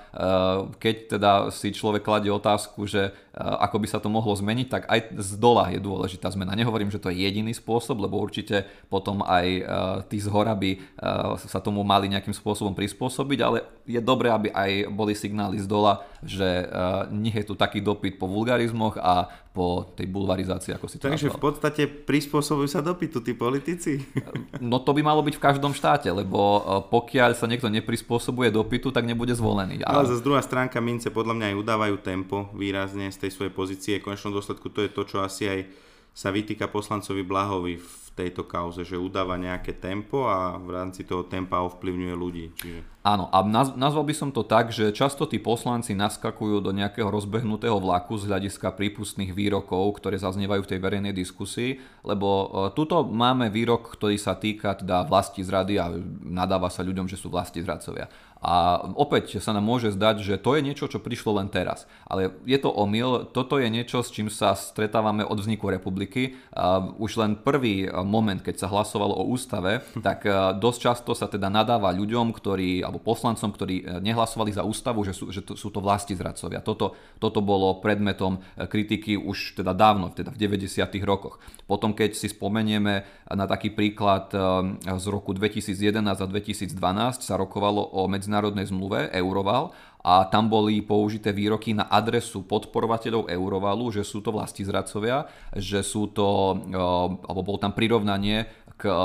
keď teda si človek kladie otázku, že ako by sa to mohlo zmeniť, tak aj z dola je dôležitá zmena. Nehovorím, že to je jediný spôsob, lebo určite potom aj tí z hora by sa tomu mali nejakým spôsobom prispôsobiť, ale je dobré, aby aj boli signály z dola, že nie je tu taký dopyt po vulgarizmoch a po tej bulvarizácii, ako si to Takže v podstate prispôsobujú sa dopytu tí politici? No to by malo byť v každom štáte, lebo pokiaľ sa niekto neprispôsobuje dopytu, tak nebude zvolený. Ale zase druhá stránka mince podľa mňa aj udávajú tempo výrazne z tej svojej pozície. V konečnom dôsledku to je to, čo asi aj sa vytýka poslancovi Blahovi v tejto kauze, že udáva nejaké tempo a v rámci toho tempa ovplyvňuje ľudí. Čiže... Áno, a nazval by som to tak, že často tí poslanci naskakujú do nejakého rozbehnutého vlaku z hľadiska prípustných výrokov, ktoré zaznievajú v tej verejnej diskusii, lebo e, tuto máme výrok, ktorý sa týka teda vlasti zrady a nadáva sa ľuďom, že sú vlasti zradcovia. A opäť sa nám môže zdať, že to je niečo, čo prišlo len teraz. Ale je to omyl, toto je niečo, s čím sa stretávame od vzniku republiky. Už len prvý moment, keď sa hlasovalo o ústave, tak e, dosť často sa teda nadáva ľuďom, ktorí, alebo poslancom, ktorí e, nehlasovali za ústavu, že sú, že to, sú to vlasti zradcovia. Toto, toto bolo predmetom e, kritiky už teda dávno, teda v 90. rokoch. Potom, keď si spomenieme na taký príklad z roku 2011 a 2012, sa rokovalo o medzi medzinárodnej zmluve Euroval a tam boli použité výroky na adresu podporovateľov Eurovalu, že sú to vlasti zradcovia, že sú to, eh, alebo bolo tam prirovnanie k eh,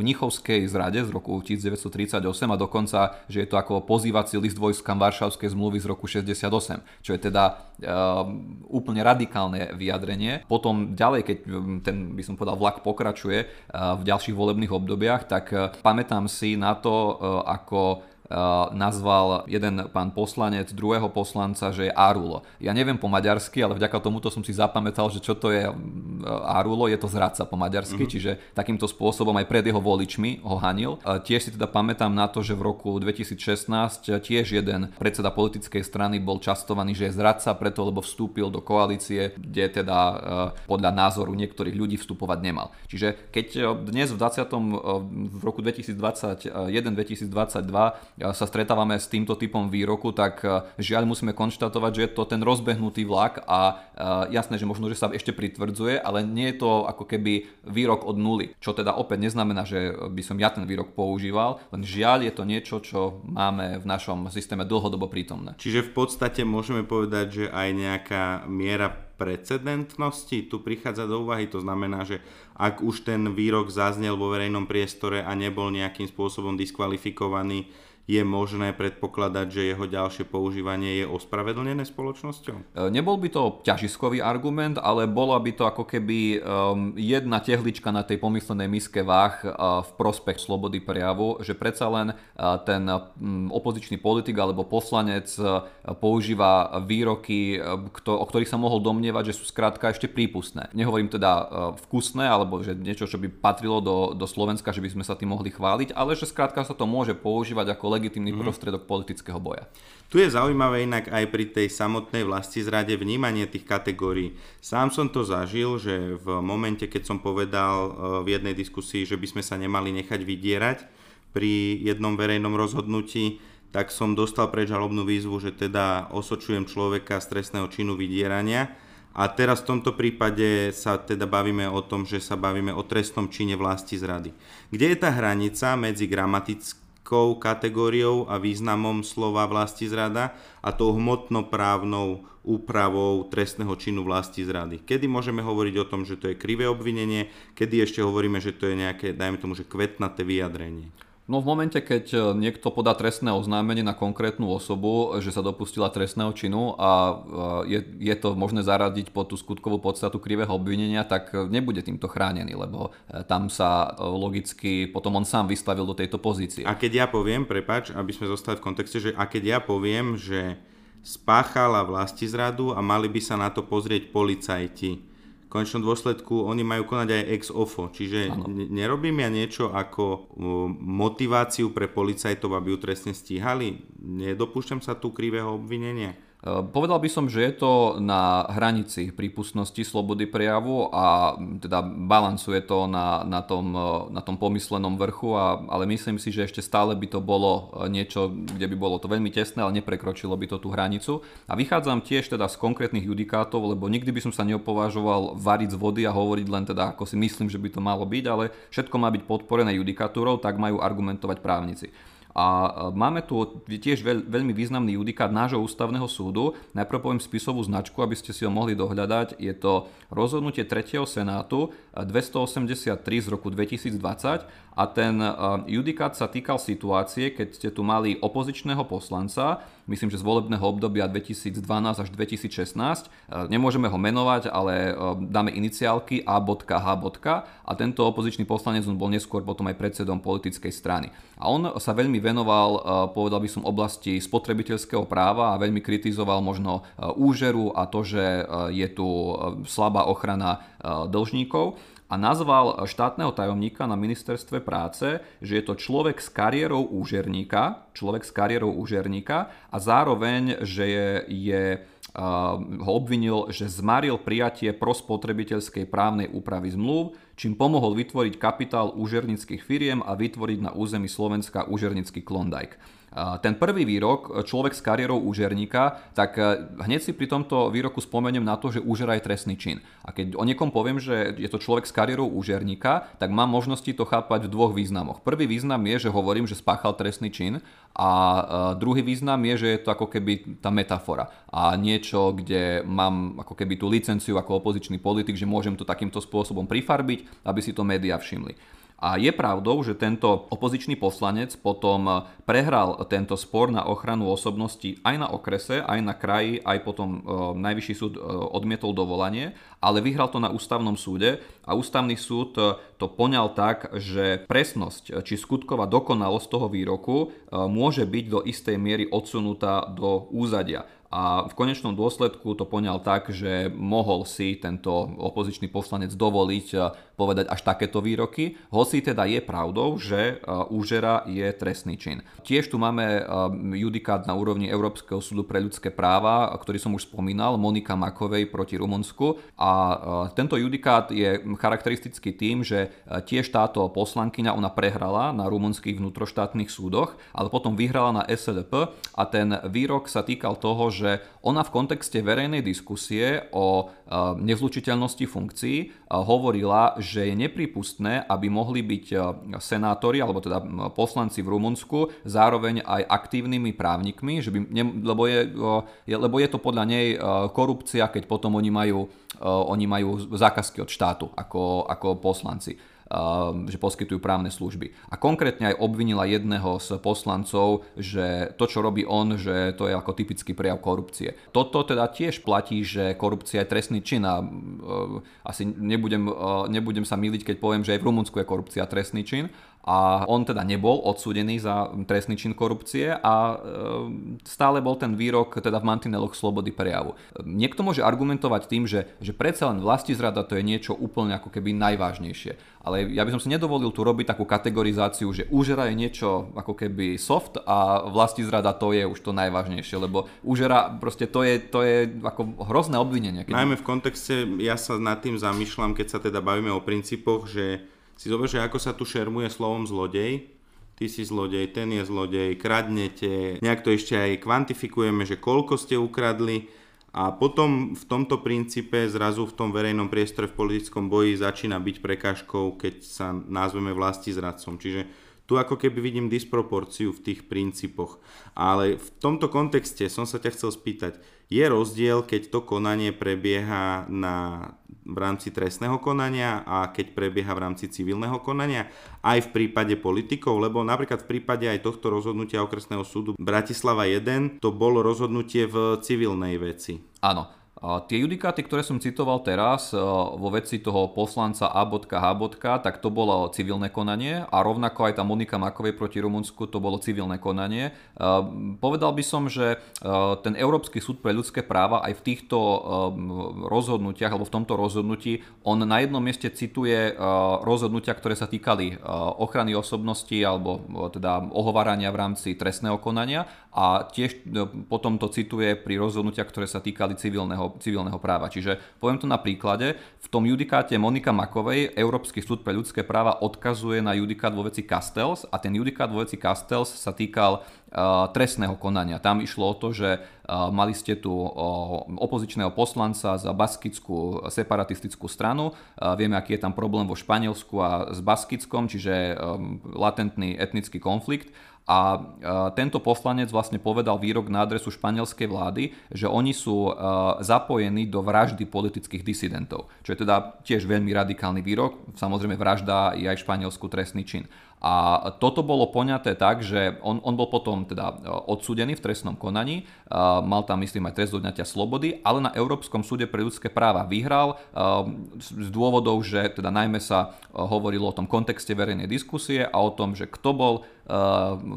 Mnichovskej zrade z roku 1938 a dokonca, že je to ako pozývací list vojskám Varšavskej zmluvy z roku 68, čo je teda uh, úplne radikálne vyjadrenie. Potom ďalej, keď ten, by som povedal, vlak pokračuje v ďalších volebných obdobiach, tak pamätám si na to, ako nazval jeden pán poslanec druhého poslanca, že je Arulo. Ja neviem po maďarsky, ale vďaka tomuto som si zapamätal, že čo to je Arulo, je to zradca po maďarsky, mm-hmm. čiže takýmto spôsobom aj pred jeho voličmi ho hanil. Tiež si teda pamätám na to, že v roku 2016 tiež jeden predseda politickej strany bol častovaný, že je zradca preto, lebo vstúpil do koalície, kde teda podľa názoru niektorých ľudí vstupovať nemal. Čiže keď dnes v 20. v roku 2021-2022 sa stretávame s týmto typom výroku, tak e, žiaľ musíme konštatovať, že je to ten rozbehnutý vlak a e, jasné, že možno, že sa ešte pritvrdzuje, ale nie je to ako keby výrok od nuly, čo teda opäť neznamená, že by som ja ten výrok používal, len žiaľ je to niečo, čo máme v našom systéme dlhodobo prítomné. Čiže v podstate môžeme povedať, že aj nejaká miera precedentnosti tu prichádza do úvahy. To znamená, že ak už ten výrok zaznel vo verejnom priestore a nebol nejakým spôsobom diskvalifikovaný je možné predpokladať, že jeho ďalšie používanie je ospravedlnené spoločnosťou? E, nebol by to ťažiskový argument, ale bola by to ako keby jedna tehlička na tej pomyslenej miske váh uh, v prospech slobody prejavu, že predsa len uh, ten um, opozičný politik alebo poslanec používa výroky, kto, o ktorých sa mohol domnievať, že sú skrátka ešte prípustné. Nehovorím teda vkusné, alebo že niečo, čo by patrilo do, do Slovenska, že by sme sa tým mohli chváliť, ale že skrátka sa to môže používať ako legitimný mm. prostriedok politického boja. Tu je zaujímavé inak aj pri tej samotnej vlasti zrade vnímanie tých kategórií. Sám som to zažil, že v momente, keď som povedal e, v jednej diskusii, že by sme sa nemali nechať vydierať pri jednom verejnom rozhodnutí, tak som dostal žalobnú výzvu, že teda osočujem človeka z trestného činu vydierania. A teraz v tomto prípade sa teda bavíme o tom, že sa bavíme o trestnom čine vlasti zrady. Kde je tá hranica medzi gramatickým etickou kategóriou a významom slova vlasti zrada a tou hmotnoprávnou úpravou trestného činu vlasti zrady. Kedy môžeme hovoriť o tom, že to je krivé obvinenie, kedy ešte hovoríme, že to je nejaké, dajme tomu, že kvetnaté vyjadrenie. No v momente, keď e, niekto podá trestné oznámenie na konkrétnu osobu, že sa dopustila trestného činu a e, je, je to možné zaradiť po tú skutkovú podstatu krivého obvinenia, tak e, nebude týmto chránený, lebo tam sa logicky potom on sám vystavil do tejto pozície. A keď ja poviem, prepač, aby sme zostali v kontexte, že a keď ja poviem, že spáchala zradu a mali by sa na to pozrieť policajti, konečnom dôsledku oni majú konať aj ex ofo, čiže ano. nerobím ja niečo ako motiváciu pre policajtov, aby ju trestne stíhali? Nedopúšťam sa tu krivého obvinenia? Povedal by som, že je to na hranici prípustnosti slobody prejavu a teda balancuje to na, na, tom, na tom pomyslenom vrchu, a, ale myslím si, že ešte stále by to bolo niečo, kde by bolo to veľmi tesné, ale neprekročilo by to tú hranicu. A vychádzam tiež teda z konkrétnych judikátov, lebo nikdy by som sa neopovažoval variť z vody a hovoriť len teda, ako si myslím, že by to malo byť, ale všetko má byť podporené judikatúrou, tak majú argumentovať právnici. A máme tu tiež veľ, veľmi významný judikát nášho ústavného súdu. Najprv poviem spisovú značku, aby ste si ho mohli dohľadať. Je to rozhodnutie 3. Senátu 283 z roku 2020 a ten judikát sa týkal situácie, keď ste tu mali opozičného poslanca, myslím, že z volebného obdobia 2012 až 2016. Nemôžeme ho menovať, ale dáme iniciálky A.H. a tento opozičný poslanec bol neskôr potom aj predsedom politickej strany. A on sa veľmi venoval, povedal by som, oblasti spotrebiteľského práva a veľmi kritizoval možno úžeru a to, že je tu slabá ochrana dlžníkov a nazval štátneho tajomníka na ministerstve práce, že je to človek s kariérou úžerníka, človek s kariérou úžerníka a zároveň, že je, je ho obvinil, že zmaril prijatie prospotrebiteľskej právnej úpravy zmluv, čím pomohol vytvoriť kapitál úžernických firiem a vytvoriť na území Slovenska úžernický Klondike. Ten prvý výrok, človek s kariérou úžerníka, tak e, hneď si pri tomto výroku spomeniem na to, že úžera je trestný čin. A keď o niekom poviem, že je to človek s kariérou úžerníka, tak mám možnosti to chápať v dvoch významoch. Prvý význam je, že hovorím, že spáchal trestný čin a druhý význam je, že je to ako keby tá metafora a niečo, kde mám ako keby tú licenciu ako opozičný politik, že môžem to takýmto spôsobom prifarbiť, aby si to médiá všimli. A je pravdou, že tento opozičný poslanec potom prehral tento spor na ochranu osobnosti aj na okrese, aj na kraji, aj potom e, najvyšší súd e, odmietol dovolanie, ale vyhral to na ústavnom súde a ústavný súd e, to poňal tak, že presnosť či skutková dokonalosť toho výroku môže byť do istej miery odsunutá do úzadia. A v konečnom dôsledku to poňal tak, že mohol si tento opozičný poslanec dovoliť povedať až takéto výroky, hoci teda je pravdou, že eh, úžera je trestný čin. Tiež tu máme eh, judikát na úrovni Európskeho súdu pre ľudské práva, ktorý som už spomínal, Monika Makovej proti Rumunsku a tento judikát je charakteristický tým, že tiež táto poslankyňa ona prehrala na rumunských vnútroštátnych súdoch, ale potom vyhrala na SLP a ten výrok sa týkal toho, že ona v kontexte verejnej diskusie o e, nezlučiteľnosti funkcií e, hovorila, že je nepripustné, aby mohli byť e, senátori alebo teda poslanci v Rumunsku zároveň aj aktívnymi právnikmi, že by, lebo, je, lebo je to podľa nej korupcia, keď potom oni majú, oni majú zákazky od štátu ako, ako poslanci. Ehm, že poskytujú právne služby. A konkrétne aj obvinila jedného z poslancov, že to, čo robí on, že to je ako typický prejav korupcie. Toto teda tiež platí, že korupcia je trestný čin a ehm, asi nebudem, ehm, nebudem sa miliť, keď poviem, že aj v Rumunsku je korupcia trestný čin, a on teda nebol odsúdený za trestný čin korupcie a e, stále bol ten výrok teda v mantineloch slobody prejavu. Niekto môže argumentovať tým, že, že predsa len zrada to je niečo úplne ako keby najvážnejšie. Ale ja by som si nedovolil tu robiť takú kategorizáciu, že úžera je niečo ako keby soft a zrada to je už to najvážnejšie, lebo úžera proste to je, to je ako hrozné obvinenie. Keď... Najmä v kontexte, ja sa nad tým zamýšľam, keď sa teda bavíme o princípoch, že si zober, že ako sa tu šermuje slovom zlodej, ty si zlodej, ten je zlodej, kradnete, nejak to ešte aj kvantifikujeme, že koľko ste ukradli. A potom v tomto princípe zrazu v tom verejnom priestore v politickom boji začína byť prekážkou, keď sa nazveme vlasti zradcom. Čiže tu ako keby vidím disproporciu v tých princípoch. Ale v tomto kontexte som sa ťa chcel spýtať, je rozdiel, keď to konanie prebieha na, v rámci trestného konania a keď prebieha v rámci civilného konania, aj v prípade politikov, lebo napríklad v prípade aj tohto rozhodnutia okresného súdu Bratislava 1 to bolo rozhodnutie v civilnej veci. Áno, Tie judikáty, ktoré som citoval teraz vo veci toho poslanca A.H. tak to bolo civilné konanie a rovnako aj tá Monika Makovej proti Rumunsku to bolo civilné konanie. Povedal by som, že ten Európsky súd pre ľudské práva aj v týchto rozhodnutiach alebo v tomto rozhodnutí on na jednom mieste cituje rozhodnutia, ktoré sa týkali ochrany osobnosti alebo teda ohovárania v rámci trestného konania a tiež potom to cituje pri rozhodnutiach, ktoré sa týkali civilného civilného, práva. Čiže poviem to na príklade, v tom judikáte Monika Makovej Európsky súd pre ľudské práva odkazuje na judikát vo veci Castells a ten judikát vo veci Castells sa týkal uh, trestného konania. Tam išlo o to, že uh, mali ste tu uh, opozičného poslanca za baskickú separatistickú stranu. Uh, vieme, aký je tam problém vo Španielsku a s Baskickom, čiže um, latentný etnický konflikt a tento poslanec vlastne povedal výrok na adresu španielskej vlády, že oni sú zapojení do vraždy politických disidentov. Čo je teda tiež veľmi radikálny výrok. Samozrejme vražda je aj v Španielsku trestný čin. A toto bolo poňaté tak, že on, on bol potom teda e, odsúdený v trestnom konaní, e, mal tam myslím aj trest odňatia slobody, ale na Európskom súde pre ľudské práva vyhral e, z dôvodov, že teda najmä sa hovorilo o tom kontexte verejnej diskusie a o tom, že kto bol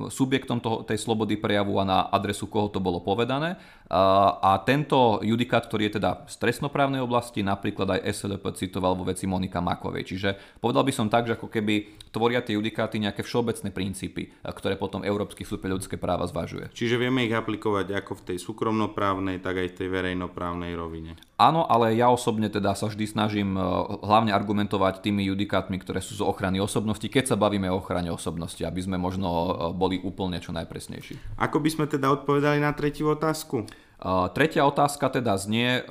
subjektom toho, tej slobody prejavu a na adresu koho to bolo povedané. A tento judikát, ktorý je teda z trestnoprávnej oblasti, napríklad aj SLP citoval vo veci Monika Makovej. Čiže povedal by som tak, že ako keby tvoria tie judikáty nejaké všeobecné princípy, ktoré potom Európsky súd pre ľudské práva zvažuje. Čiže vieme ich aplikovať ako v tej súkromnoprávnej, tak aj v tej verejnoprávnej rovine. Áno, ale ja osobne teda sa vždy snažím e, hlavne argumentovať tými judikátmi, ktoré sú z ochrany osobnosti, keď sa bavíme o ochrane osobnosti, aby sme možno e, boli úplne čo najpresnejší. Ako by sme teda odpovedali na tretiu otázku? Tretia otázka teda znie,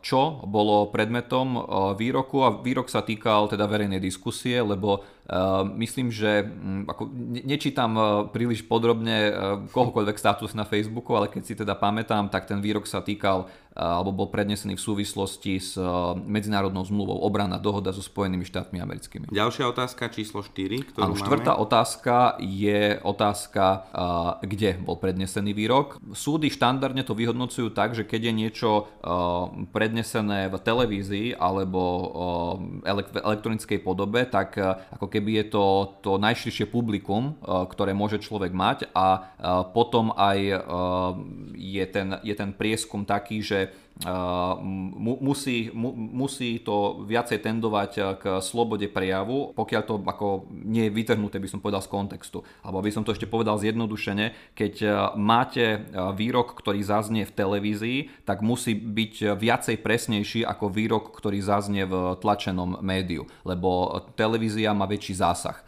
čo bolo predmetom výroku a výrok sa týkal teda verejnej diskusie, lebo myslím, že mm, ako nečítam príliš podrobne kohokoľvek status na Facebooku, ale keď si teda pamätám, tak ten výrok sa týkal alebo bol prednesený v súvislosti s medzinárodnou zmluvou obrana dohoda so Spojenými štátmi americkými. Ďalšia otázka číslo 4, ktorú Áno, štvrtá máme. otázka je otázka, kde bol prednesený výrok. Súdy štandardne to vyhodnocujú tak, že keď je niečo prednesené v televízii alebo v elektronickej podobe, tak ako keby je to to najširšie publikum, ktoré môže človek mať a potom aj je ten, je ten prieskum taký, že musí, musí to viacej tendovať k slobode prejavu, pokiaľ to ako nie je vytrhnuté, by som povedal, z kontextu. Alebo by som to ešte povedal zjednodušene, keď máte výrok, ktorý zaznie v televízii, tak musí byť viacej presnejší ako výrok, ktorý zaznie v tlačenom médiu, lebo televízia má väčší zásah.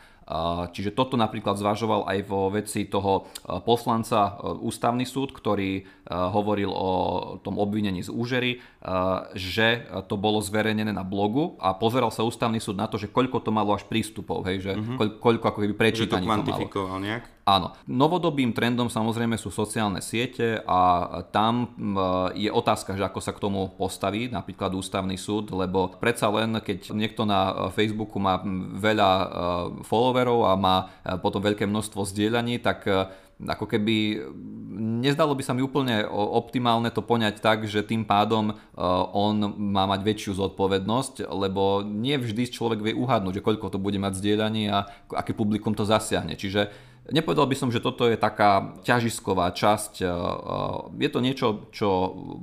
Čiže toto napríklad zvažoval aj vo veci toho poslanca ústavný súd, ktorý hovoril o tom obvinení z úžery, že to bolo zverejnené na blogu a pozeral sa ústavný súd na to, že koľko to malo až prístupov, hej, že mm-hmm. koľko ako keby prečítaní to, to malo. nejak? Áno. Novodobým trendom samozrejme sú sociálne siete a tam je otázka, že ako sa k tomu postaví napríklad ústavný súd, lebo predsa len keď niekto na Facebooku má veľa followerov a má potom veľké množstvo zdieľaní, tak ako keby nezdalo by sa mi úplne optimálne to poňať tak, že tým pádom on má mať väčšiu zodpovednosť, lebo nie vždy človek vie uhádnuť, že koľko to bude mať zdieľaní a aké publikum to zasiahne. Čiže Nepovedal by som, že toto je taká ťažisková časť. E, e, je to niečo, čo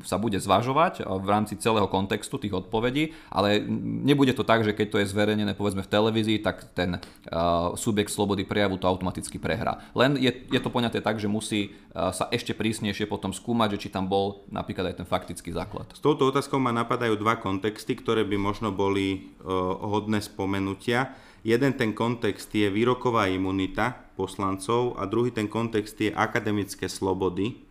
sa bude zvažovať v rámci celého kontextu tých odpovedí, ale nebude to tak, že keď to je zverejnené povedzme v televízii, tak ten e, subjekt slobody prejavu to automaticky prehrá. Len je, je to poňaté tak, že musí sa ešte prísnejšie potom skúmať, že či tam bol napríklad aj ten faktický základ. S touto otázkou ma napadajú dva kontexty, ktoré by možno boli hodné spomenutia. Jeden ten kontext je výroková imunita poslancov a druhý ten kontext je akademické slobody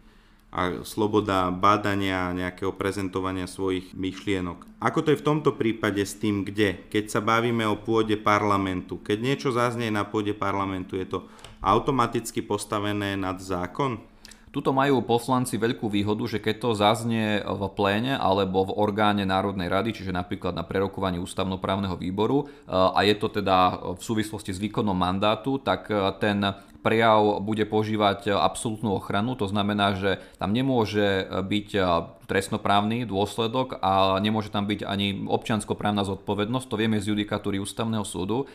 a sloboda bádania, nejakého prezentovania svojich myšlienok. Ako to je v tomto prípade s tým, kde? Keď sa bavíme o pôde parlamentu. Keď niečo zaznie na pôde parlamentu, je to automaticky postavené nad zákon? Tuto majú poslanci veľkú výhodu, že keď to zaznie v pléne alebo v orgáne Národnej rady, čiže napríklad na prerokovaní ústavnoprávneho výboru a je to teda v súvislosti s výkonom mandátu, tak ten prejav bude požívať absolútnu ochranu. To znamená, že tam nemôže byť trestnoprávny dôsledok a nemôže tam byť ani občianskoprávna zodpovednosť. To vieme z judikatúry ústavného súdu.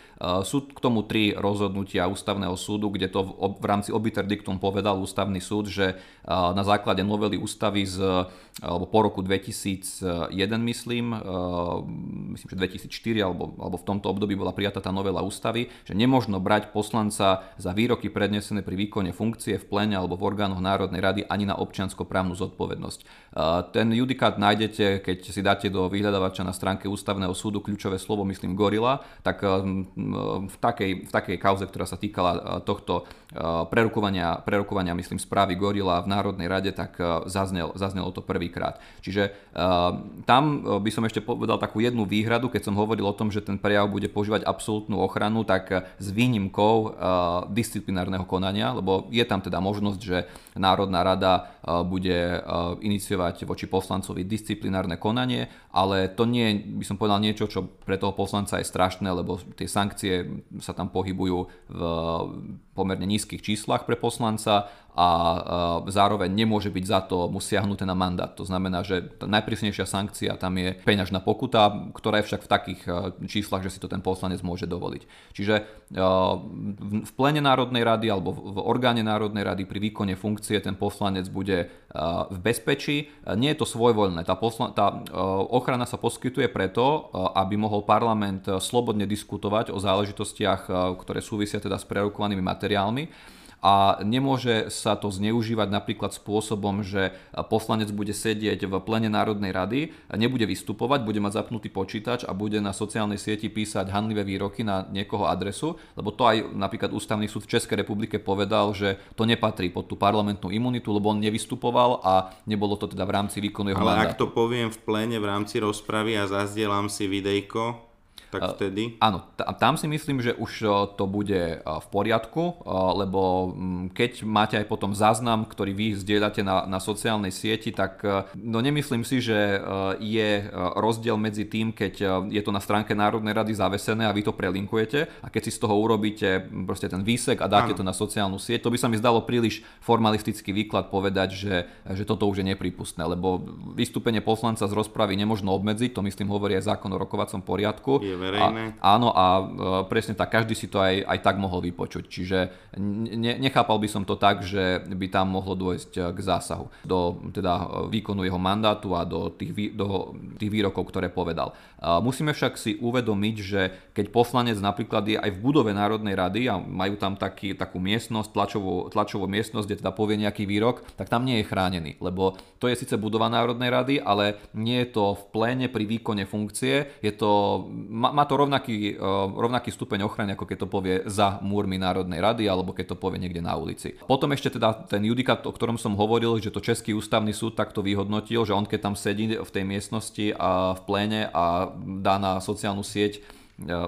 Sú k tomu tri rozhodnutia ústavného súdu, kde to v rámci obiter dictum povedal ústavný súd, že na základe novely ústavy z, alebo po roku 2001 myslím, myslím, že 2004 alebo, alebo v tomto období bola prijatá tá novela ústavy, že nemožno brať poslanca za výroky prednesené pri výkone funkcie v plene alebo v orgánoch Národnej rady ani na občianskoprávnu zodpovednosť. Ten judikát nájdete, keď si dáte do vyhľadávača na stránke ústavného súdu kľúčové slovo, myslím gorila, tak v takej, v takej kauze, ktorá sa týkala tohto prerukovania, prerukovania myslím správy gorila v Národnej rade, tak zaznel, zaznelo to prvýkrát. Čiže tam by som ešte povedal takú jednu výhradu, keď som hovoril o tom, že ten prejav bude používať absolútnu ochranu, tak s výnimkou disciplinárneho konania, lebo je tam teda možnosť, že Národná rada bude iniciovať voči poslancovi disciplinárne konanie, ale to nie by som povedal niečo, čo pre toho poslanca je strašné, lebo tie sankcie sa tam pohybujú v pomerne nízkych číslach pre poslanca a zároveň nemôže byť za to mu siahnuté na mandát. To znamená, že tá najprísnejšia sankcia tam je peňažná pokuta, ktorá je však v takých číslach, že si to ten poslanec môže dovoliť. Čiže v plene Národnej rady alebo v orgáne Národnej rady pri výkone funkcie ten poslanec bude v bezpečí. Nie je to svojvoľné. Tá, posla- tá ochrana sa poskytuje preto, aby mohol parlament slobodne diskutovať o záležitostiach, ktoré súvisia teda s prerokovanými materiálmi a nemôže sa to zneužívať napríklad spôsobom, že poslanec bude sedieť v plene Národnej rady, nebude vystupovať, bude mať zapnutý počítač a bude na sociálnej sieti písať hanlivé výroky na niekoho adresu, lebo to aj napríklad Ústavný súd v Českej republike povedal, že to nepatrí pod tú parlamentnú imunitu, lebo on nevystupoval a nebolo to teda v rámci výkonu jeho Ale mandátu. ak to poviem v plene v rámci rozpravy a zazdielam si videjko, tak vtedy? Áno, tam si myslím, že už to bude v poriadku, lebo mm, keď máte aj potom záznam, ktorý vy zdieľate na, na sociálnej sieti, tak no nemyslím si, že je rozdiel medzi tým, keď je to na stránke Národnej rady zavesené a vy to prelinkujete a keď si z toho urobíte proste ten výsek a dáte Áno. to na sociálnu sieť, to by sa mi zdalo príliš formalistický výklad povedať, že, že toto už je nepripustné, lebo vystúpenie poslanca z rozpravy nemožno obmedziť, to myslím hovorí aj zákon o rokovacom poriadku. Je verejné. A, áno a e, presne tak, každý si to aj, aj tak mohol vypočuť. Čiže ne, nechápal by som to tak, že by tam mohlo dôjsť e, k zásahu do teda e, výkonu jeho mandátu a do tých, do tých výrokov, ktoré povedal. Musíme však si uvedomiť, že keď poslanec napríklad je aj v budove Národnej rady a majú tam taký, takú miestnosť, tlačovú, tlačovú miestnosť, kde teda povie nejaký výrok, tak tam nie je chránený, lebo to je síce budova Národnej rady, ale nie je to v pléne pri výkone funkcie, je to, má to rovnaký, e, rovnaký stupeň ochrany, ako keď to povie za múrmi Národnej rady, alebo keď to povie niekde na ulici. Potom ešte teda ten judikát, o ktorom som hovoril, že to Český ústavný súd takto vyhodnotil, že on keď tam sedí v tej miestnosti a v pléne a dá na sociálnu sieť e,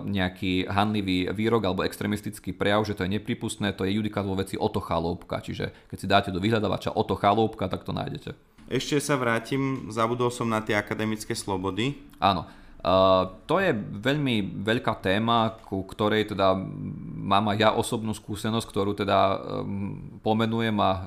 nejaký hanlivý výrok alebo extremistický prejav, že to je nepripustné, to je judikát vo veci Oto Chaloupka. Čiže keď si dáte do vyhľadávača Oto Chaloupka, tak to nájdete. Ešte sa vrátim, zabudol som na tie akademické slobody. Áno. Uh, to je veľmi veľká téma, ku ktorej teda mám aj ja osobnú skúsenosť, ktorú teda um, pomenujem a uh,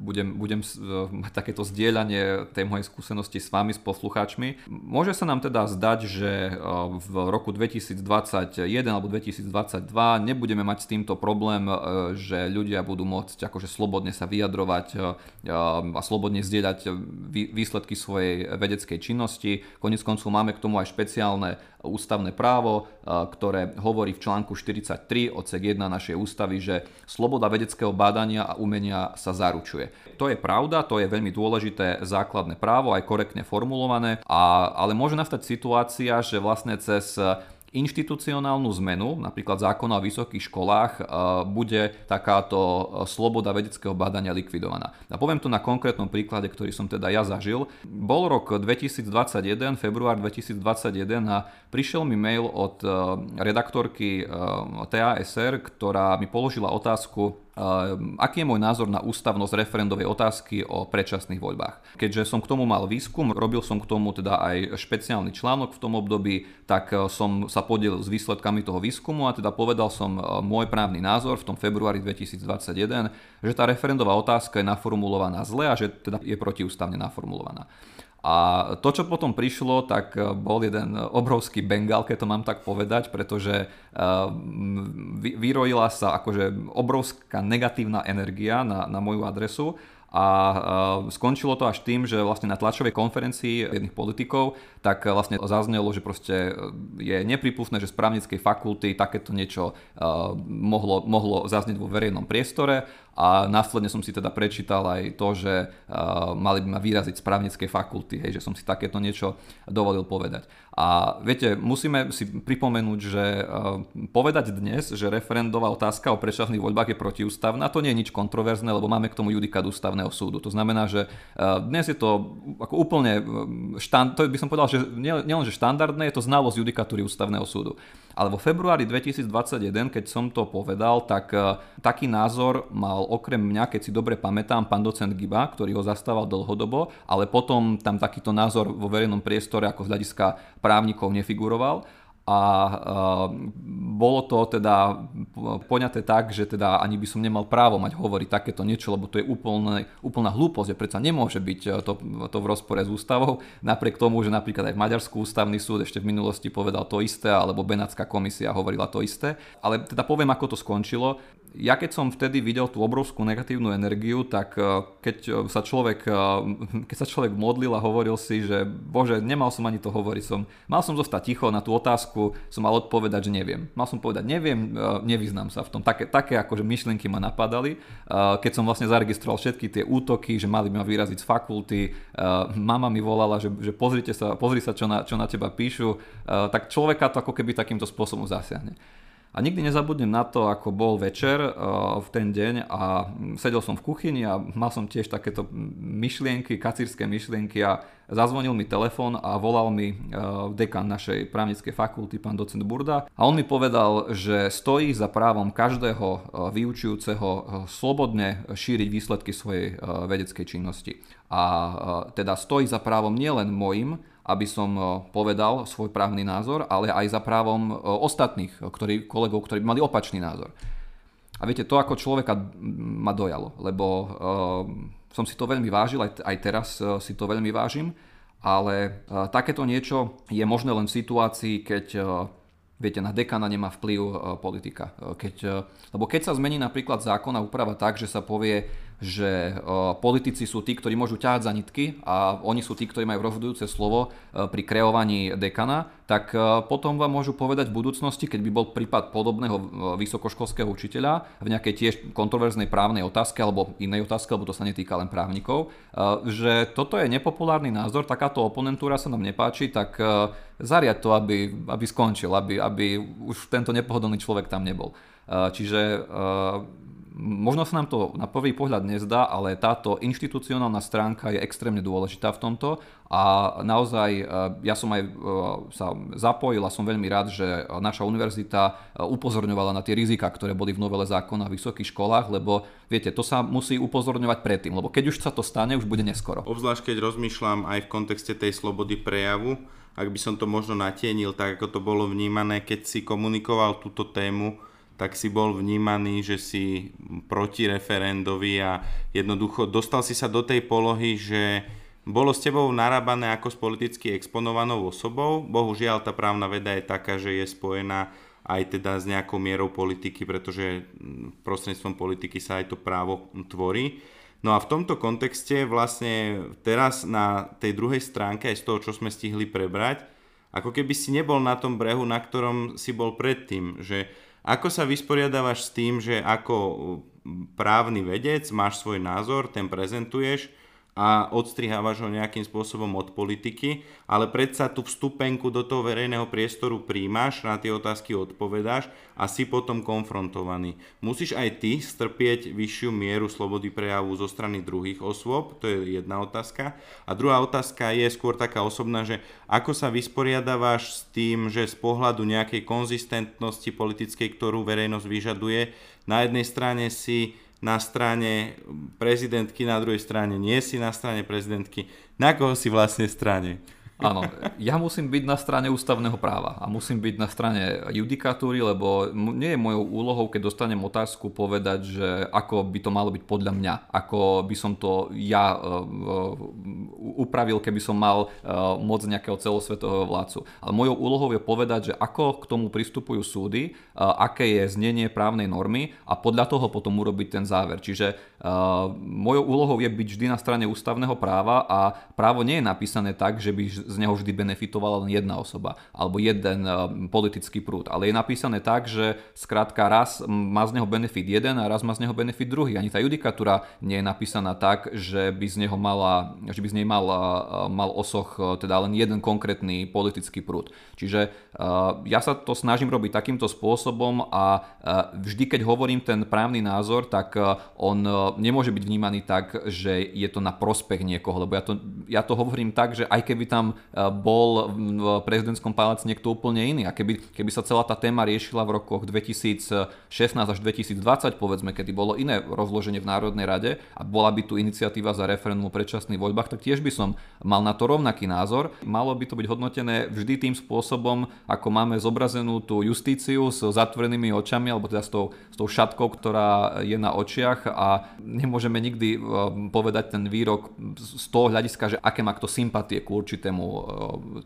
budem, budem uh, mať takéto zdieľanie tej mojej skúsenosti s vami, s poslucháčmi. Môže sa nám teda zdať, že v roku 2021 alebo 2022 nebudeme mať s týmto problém, že ľudia budú môcť akože slobodne sa vyjadrovať a slobodne zdieľať výsledky svojej vedeckej činnosti. Konec koncov máme k tomu aj špe- špeciálne ústavné právo, ktoré hovorí v článku 43 odsek 1 našej ústavy, že sloboda vedeckého bádania a umenia sa zaručuje. To je pravda, to je veľmi dôležité základné právo, aj korektne formulované, a, ale môže nastať situácia, že vlastne cez inštitucionálnu zmenu, napríklad zákona o vysokých školách, e, bude takáto e, sloboda vedeckého bádania likvidovaná. A poviem to na konkrétnom príklade, ktorý som teda ja zažil. Bol rok 2021, február 2021 a prišiel mi mail od e, redaktorky TASR, ktorá mi položila otázku, aký je môj názor na ústavnosť referendovej otázky o predčasných voľbách. Keďže som k tomu mal výskum, robil som k tomu teda aj špeciálny článok v tom období, tak som sa podielil s výsledkami toho výskumu a teda povedal som môj právny názor v tom februári 2021, že tá referendová otázka je naformulovaná zle a že teda je protiústavne naformulovaná. A to, čo potom prišlo, tak eh, bol jeden obrovský bengal, keď to mám tak povedať, pretože eh, vyrojila sa akože obrovská negatívna energia na, na moju adresu a skončilo to až tým, že vlastne na tlačovej konferencii jedných politikov tak vlastne zaznelo, že proste je nepripustné, že z právnickej fakulty takéto niečo mohlo, mohlo zaznieť vo verejnom priestore a následne som si teda prečítal aj to, že uh, mali by ma vyraziť z právnickej fakulty, hej, že som si takéto niečo dovolil povedať. A viete, musíme si pripomenúť, že uh, povedať dnes, že referendová otázka o predčasných voľbách je protiústavná, to nie je nič kontroverzné, lebo máme k tomu judikát ústavného súdu. To znamená, že uh, dnes je to ako úplne štand, to by som povedal, že nielen, že štandardné, je to znalosť judikatúry ústavného súdu. Ale vo februári 2021, keď som to povedal, tak uh, taký názor mal okrem mňa, keď si dobre pamätám, pán docent Giba, ktorý ho zastával dlhodobo, ale potom tam takýto názor vo verejnom priestore ako z hľadiska právnikov nefiguroval a uh, bolo to teda poňaté tak, že teda ani by som nemal právo mať hovoriť takéto niečo, lebo to je úplne, úplná hlúposť, že predsa nemôže byť e, to, to v rozpore s ústavou, napriek tomu, že napríklad aj v ústavný súd ešte v minulosti povedal to isté, alebo Benátska komisia hovorila to isté. Ale teda poviem, ako to skončilo ja keď som vtedy videl tú obrovskú negatívnu energiu, tak e, keď sa človek, <laughs> keď sa človek modlil a hovoril si, že bože, nemal som ani to hovoriť, som, mal som zostať ticho na tú otázku, som mal odpovedať, že neviem. Mal som povedať, neviem, nevyznám sa v tom. Také, také akože myšlienky ma napadali, keď som vlastne zaregistroval všetky tie útoky, že mali ma vyraziť z fakulty, mama mi volala, že, že pozrite sa, pozri sa, čo na, čo na teba píšu, tak človeka to ako keby takýmto spôsobom zasiahne. A nikdy nezabudnem na to, ako bol večer v ten deň a sedel som v kuchyni a mal som tiež takéto myšlienky, kacírske myšlienky a zazvonil mi telefón a volal mi uh, dekan našej právnickej fakulty, pán docent Burda a on mi povedal, že stojí za právom každého uh, vyučujúceho slobodne šíriť výsledky svojej vedeckej činnosti. A teda stojí za právom nielen môjim, aby som povedal svoj právny názor, ale aj za právom ostatných ktorí, kolegov, ktorí mali opačný názor. A viete, to ako človeka ma dojalo, lebo uh, som si to veľmi vážil, aj, aj teraz uh, si to veľmi vážim, ale uh, takéto niečo je možné len v situácii, keď uh, viete, na dekana nemá vplyv politika. Keď, lebo keď sa zmení napríklad zákon a úprava tak, že sa povie, že politici sú tí, ktorí môžu ťahať za nitky a oni sú tí, ktorí majú rozhodujúce slovo pri kreovaní dekana, tak potom vám môžu povedať v budúcnosti, keď by bol prípad podobného vysokoškolského učiteľa v nejakej tiež kontroverznej právnej otázke alebo inej otázke, lebo to sa netýka len právnikov, že toto je nepopulárny názor, takáto oponentúra sa nám nepáči, tak zariať to, aby, aby skončil, aby, aby už tento nepohodlný človek tam nebol. Čiže Možno sa nám to na prvý pohľad nezdá, ale táto inštitucionálna stránka je extrémne dôležitá v tomto a naozaj e, ja som aj e, sa zapojil a som veľmi rád, že naša univerzita e, upozorňovala na tie rizika, ktoré boli v novele zákona v vysokých školách, lebo viete, to sa musí upozorňovať predtým, lebo keď už sa to stane, už bude neskoro. Obzvlášť keď rozmýšľam aj v kontexte tej slobody prejavu, ak by som to možno natienil, tak ako to bolo vnímané, keď si komunikoval túto tému tak si bol vnímaný, že si proti referendovi a jednoducho dostal si sa do tej polohy, že bolo s tebou narábané ako s politicky exponovanou osobou. Bohužiaľ tá právna veda je taká, že je spojená aj teda s nejakou mierou politiky, pretože prostredníctvom politiky sa aj to právo tvorí. No a v tomto kontexte vlastne teraz na tej druhej stránke aj z toho, čo sme stihli prebrať, ako keby si nebol na tom brehu, na ktorom si bol predtým, že ako sa vysporiadávaš s tým, že ako právny vedec máš svoj názor, ten prezentuješ a odstrihávaš ho nejakým spôsobom od politiky, ale predsa tú vstupenku do toho verejného priestoru príjmaš, na tie otázky odpovedáš a si potom konfrontovaný. Musíš aj ty strpieť vyššiu mieru slobody prejavu zo strany druhých osôb, to je jedna otázka. A druhá otázka je skôr taká osobná, že ako sa vysporiadávaš s tým, že z pohľadu nejakej konzistentnosti politickej, ktorú verejnosť vyžaduje, na jednej strane si na strane prezidentky, na druhej strane nie si na strane prezidentky. Na koho si vlastne strane? Áno, ja musím byť na strane ústavného práva a musím byť na strane judikatúry, lebo nie je mojou úlohou, keď dostanem otázku, povedať, že ako by to malo byť podľa mňa, ako by som to ja uh, upravil, keby som mal uh, moc nejakého celosvetového vládcu. Ale mojou úlohou je povedať, že ako k tomu pristupujú súdy, aké je znenie právnej normy a podľa toho potom urobiť ten záver. Čiže mojou úlohou je byť vždy na strane ústavného práva a právo nie je napísané tak, že by z neho vždy benefitovala len jedna osoba alebo jeden eh, politický prúd. Ale je napísané tak, že skrátka raz má z neho benefit jeden a raz má z neho benefit druhý. Ani tá judikatúra nie je napísaná tak, že by z neho mala, že by z nej mal, eh, mal osoch eh, teda len jeden konkrétny politický prúd. Čiže ja sa to snažím robiť takýmto spôsobom a vždy, keď hovorím ten právny názor, tak on nemôže byť vnímaný tak, že je to na prospech niekoho, lebo ja to, ja to hovorím tak, že aj keby tam bol v prezidentskom paláci niekto úplne iný. A keby, keby sa celá tá téma riešila v rokoch 2016 až 2020, povedzme, kedy bolo iné rozloženie v Národnej rade a bola by tu iniciatíva za referendum o predčasných voľbách, tak tiež by som mal na to rovnaký názor. Malo by to byť hodnotené vždy tým spôsobom, ako máme zobrazenú tú justíciu s zatvorenými očami, alebo teda s tou, s tou šatkou, ktorá je na očiach a nemôžeme nikdy povedať ten výrok z toho hľadiska, že aké má kto sympatie k určitému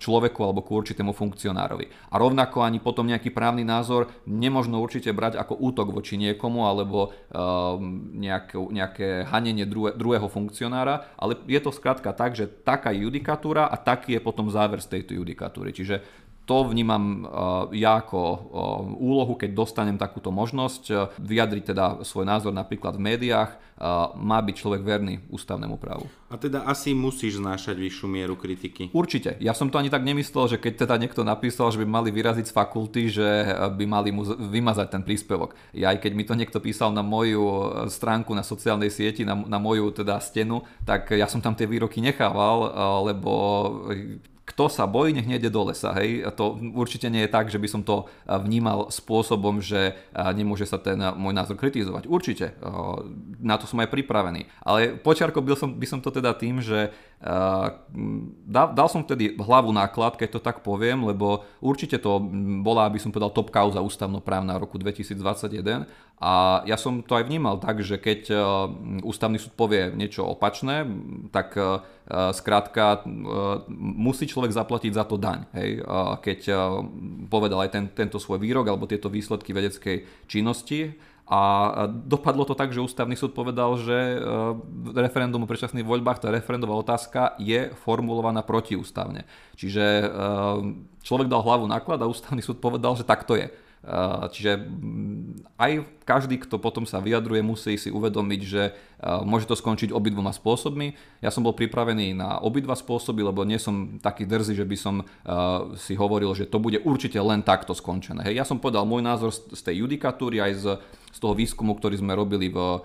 človeku alebo k určitému funkcionárovi. A rovnako ani potom nejaký právny názor nemožno určite brať ako útok voči niekomu alebo nejaké, nejaké hanenie druhé, druhého funkcionára, ale je to skrátka tak, že taká judikatúra a taký je potom záver z tejto judikatúry. Čiže to vnímam ja ako úlohu, keď dostanem takúto možnosť vyjadriť teda svoj názor napríklad v médiách, má byť človek verný ústavnému právu. A teda asi musíš znášať vyššiu mieru kritiky. Určite. Ja som to ani tak nemyslel, že keď teda niekto napísal, že by mali vyraziť z fakulty, že by mali mu vymazať ten príspevok. Ja aj keď mi to niekto písal na moju e, stránku na sociálnej sieti, na, na moju teda stenu, tak ja som tam tie výroky nechával, e, lebo kto sa bojí, nech nejde do lesa. Hej? To určite nie je tak, že by som to vnímal spôsobom, že nemôže sa ten môj názor kritizovať. Určite, na to som aj pripravený. Ale počiarko by som, by som to teda tým, že dal, dal som vtedy hlavu náklad, keď to tak poviem, lebo určite to bola, aby som povedal, top kauza ústavnoprávna roku 2021 a ja som to aj vnímal tak, že keď e, ústavný súd povie niečo opačné, tak e, skrátka musí človek zaplatiť za to daň. Hej? Keď povedal aj ten, tento svoj výrok alebo tieto výsledky vedeckej činnosti, a dopadlo to tak, že ústavný súd povedal, že referendum o predčasných voľbách, tá referendová otázka je formulovaná protiústavne. Čiže človek dal hlavu náklad a ústavný súd povedal, že tak to je. Čiže mm, aj každý, kto potom sa vyjadruje, musí si uvedomiť, že môže to skončiť obidvoma spôsobmi. Ja som bol pripravený na obidva spôsoby, lebo nie som taký drzý, že by som si hovoril, že to bude určite len takto skončené. Hej, ja som povedal môj názor z tej judikatúry aj z, z toho výskumu, ktorý sme robili v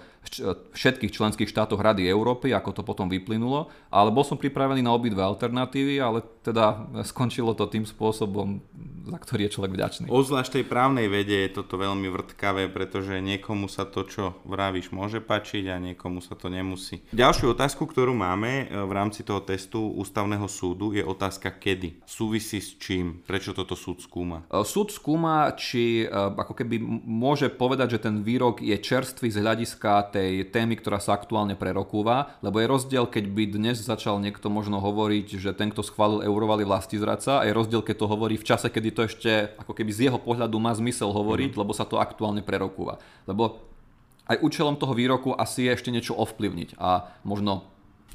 všetkých členských štátoch Rady Európy, ako to potom vyplynulo, ale bol som pripravený na obidve alternatívy, ale teda <laughs> skončilo to tým spôsobom, za ktorý je človek vďačný. Ozvlášť tej právnej vede je toto veľmi vrtkavé, pretože niekomu sa to, čo vravíš, môže páčiť a niekomu sa to nemusí. Ďalšiu otázku, ktorú máme e, v rámci toho testu ústavného súdu je otázka kedy. Súvisí s čím? Prečo toto súd skúma? E, súd skúma, či e, ako keby môže povedať, že ten výrok je čerstvý z hľadiska tej témy, ktorá sa aktuálne prerokúva, lebo je rozdiel, keď by dnes začal niekto možno hovoriť, že ten, kto schválil eurovali vlasti zradca, a je rozdiel, keď to hovorí v čase, kedy to ešte ako keby z jeho pohľadu má zmysel hovoriť, mm. lebo sa to aktuálne prerokúva. Lebo aj účelom toho výroku asi je ešte niečo ovplyvniť a možno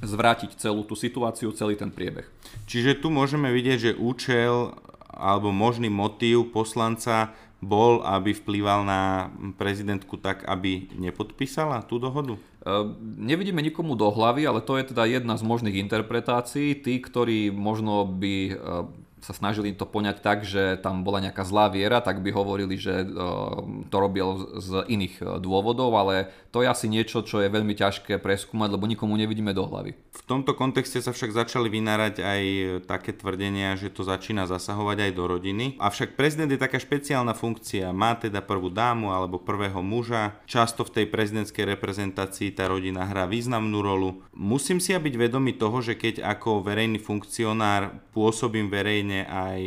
zvrátiť celú tú situáciu, celý ten priebeh. Čiže tu môžeme vidieť, že účel alebo možný motív poslanca bol, aby vplýval na prezidentku tak, aby nepodpísala tú dohodu? Nevidíme nikomu do hlavy, ale to je teda jedna z možných interpretácií. Tí, ktorí možno by sa snažili to poňať tak, že tam bola nejaká zlá viera, tak by hovorili, že e, to robil z iných e, dôvodov, ale to je asi niečo, čo je veľmi ťažké preskúmať, lebo nikomu nevidíme do hlavy. V tomto kontexte sa však začali vynárať aj také tvrdenia, že to začína zasahovať aj do rodiny. Avšak prezident je taká špeciálna funkcia, má teda prvú dámu alebo prvého muža. Často v tej prezidentskej reprezentácii tá rodina hrá významnú rolu. Musím si byť vedomý toho, že keď ako verejný funkcionár pôsobím verejne aj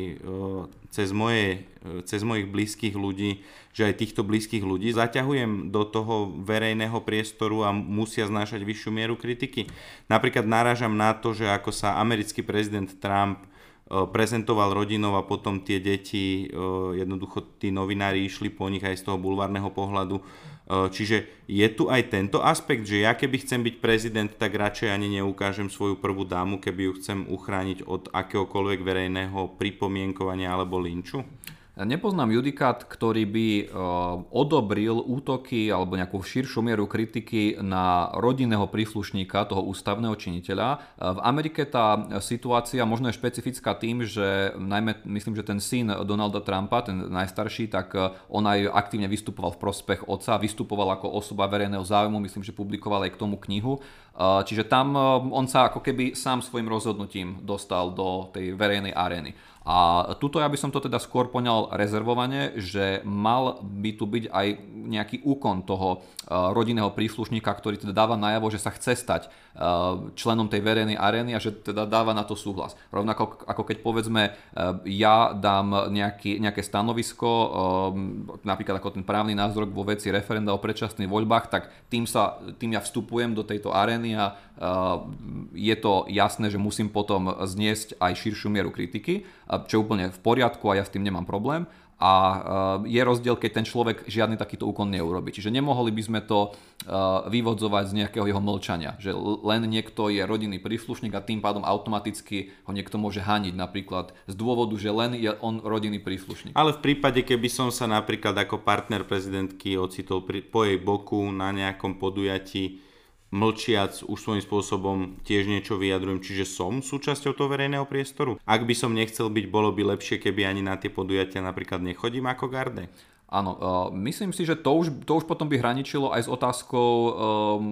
cez, moje, cez mojich blízkych ľudí, že aj týchto blízkych ľudí zaťahujem do toho verejného priestoru a musia znášať vyššiu mieru kritiky. Napríklad narážam na to, že ako sa americký prezident Trump prezentoval rodinov a potom tie deti, jednoducho tí novinári išli po nich aj z toho bulvárneho pohľadu Eh, čiže je tu aj tento aspekt, že ja keby chcem byť prezident, tak radšej ani neukážem svoju prvú dámu, keby ju chcem uchrániť od akéhokoľvek verejného pripomienkovania alebo linču? Nepoznám judikát, ktorý by e, odobril útoky alebo nejakú širšiu mieru kritiky na rodinného príslušníka toho ústavného činiteľa. E, v Amerike tá situácia možno je špecifická tým, že najmä myslím, že ten syn Donalda Trumpa, ten najstarší, tak e, on aj aktívne vystupoval v prospech otca, vystupoval ako osoba verejného záujmu, myslím, že publikoval aj k tomu knihu. Čiže tam on sa ako keby sám svojim rozhodnutím dostal do tej verejnej arény. A tuto ja by som to teda skôr poňal rezervovane, že mal by tu byť aj nejaký úkon toho e, rodinného príslušníka, ktorý teda dáva najavo, že sa chce stať e, členom tej verejnej arény a že teda dáva na to súhlas. Rovnako ako keď povedzme e, ja dám nejaký, nejaké stanovisko, napríklad ako ten právny názor vo veci referenda o predčasných voľbách, tak tým, sa, tým ja vstupujem do tejto arény a je to jasné, že musím potom zniesť aj širšiu mieru kritiky čo je úplne v poriadku a ja s tým nemám problém. A e, je rozdiel, keď ten človek žiadny takýto úkon neurobi. Čiže nemohli by sme to vyvodzovať z nejakého jeho mlčania. Že len niekto je rodinný príslušník a tým pádom automaticky ho niekto môže haniť napríklad z dôvodu, že len je on rodinný príslušník. Ale v prípade, keby som sa napríklad ako partner prezidentky ocitol pri, po jej boku na nejakom podujatí, mlčiac už svojím spôsobom tiež niečo vyjadrujem, čiže som súčasťou toho verejného priestoru. Ak by som nechcel byť, bolo by lepšie, keby ani na tie podujatia napríklad nechodím ako garde. Áno, uh, myslím si, že to už, to už potom by hraničilo aj s otázkou um,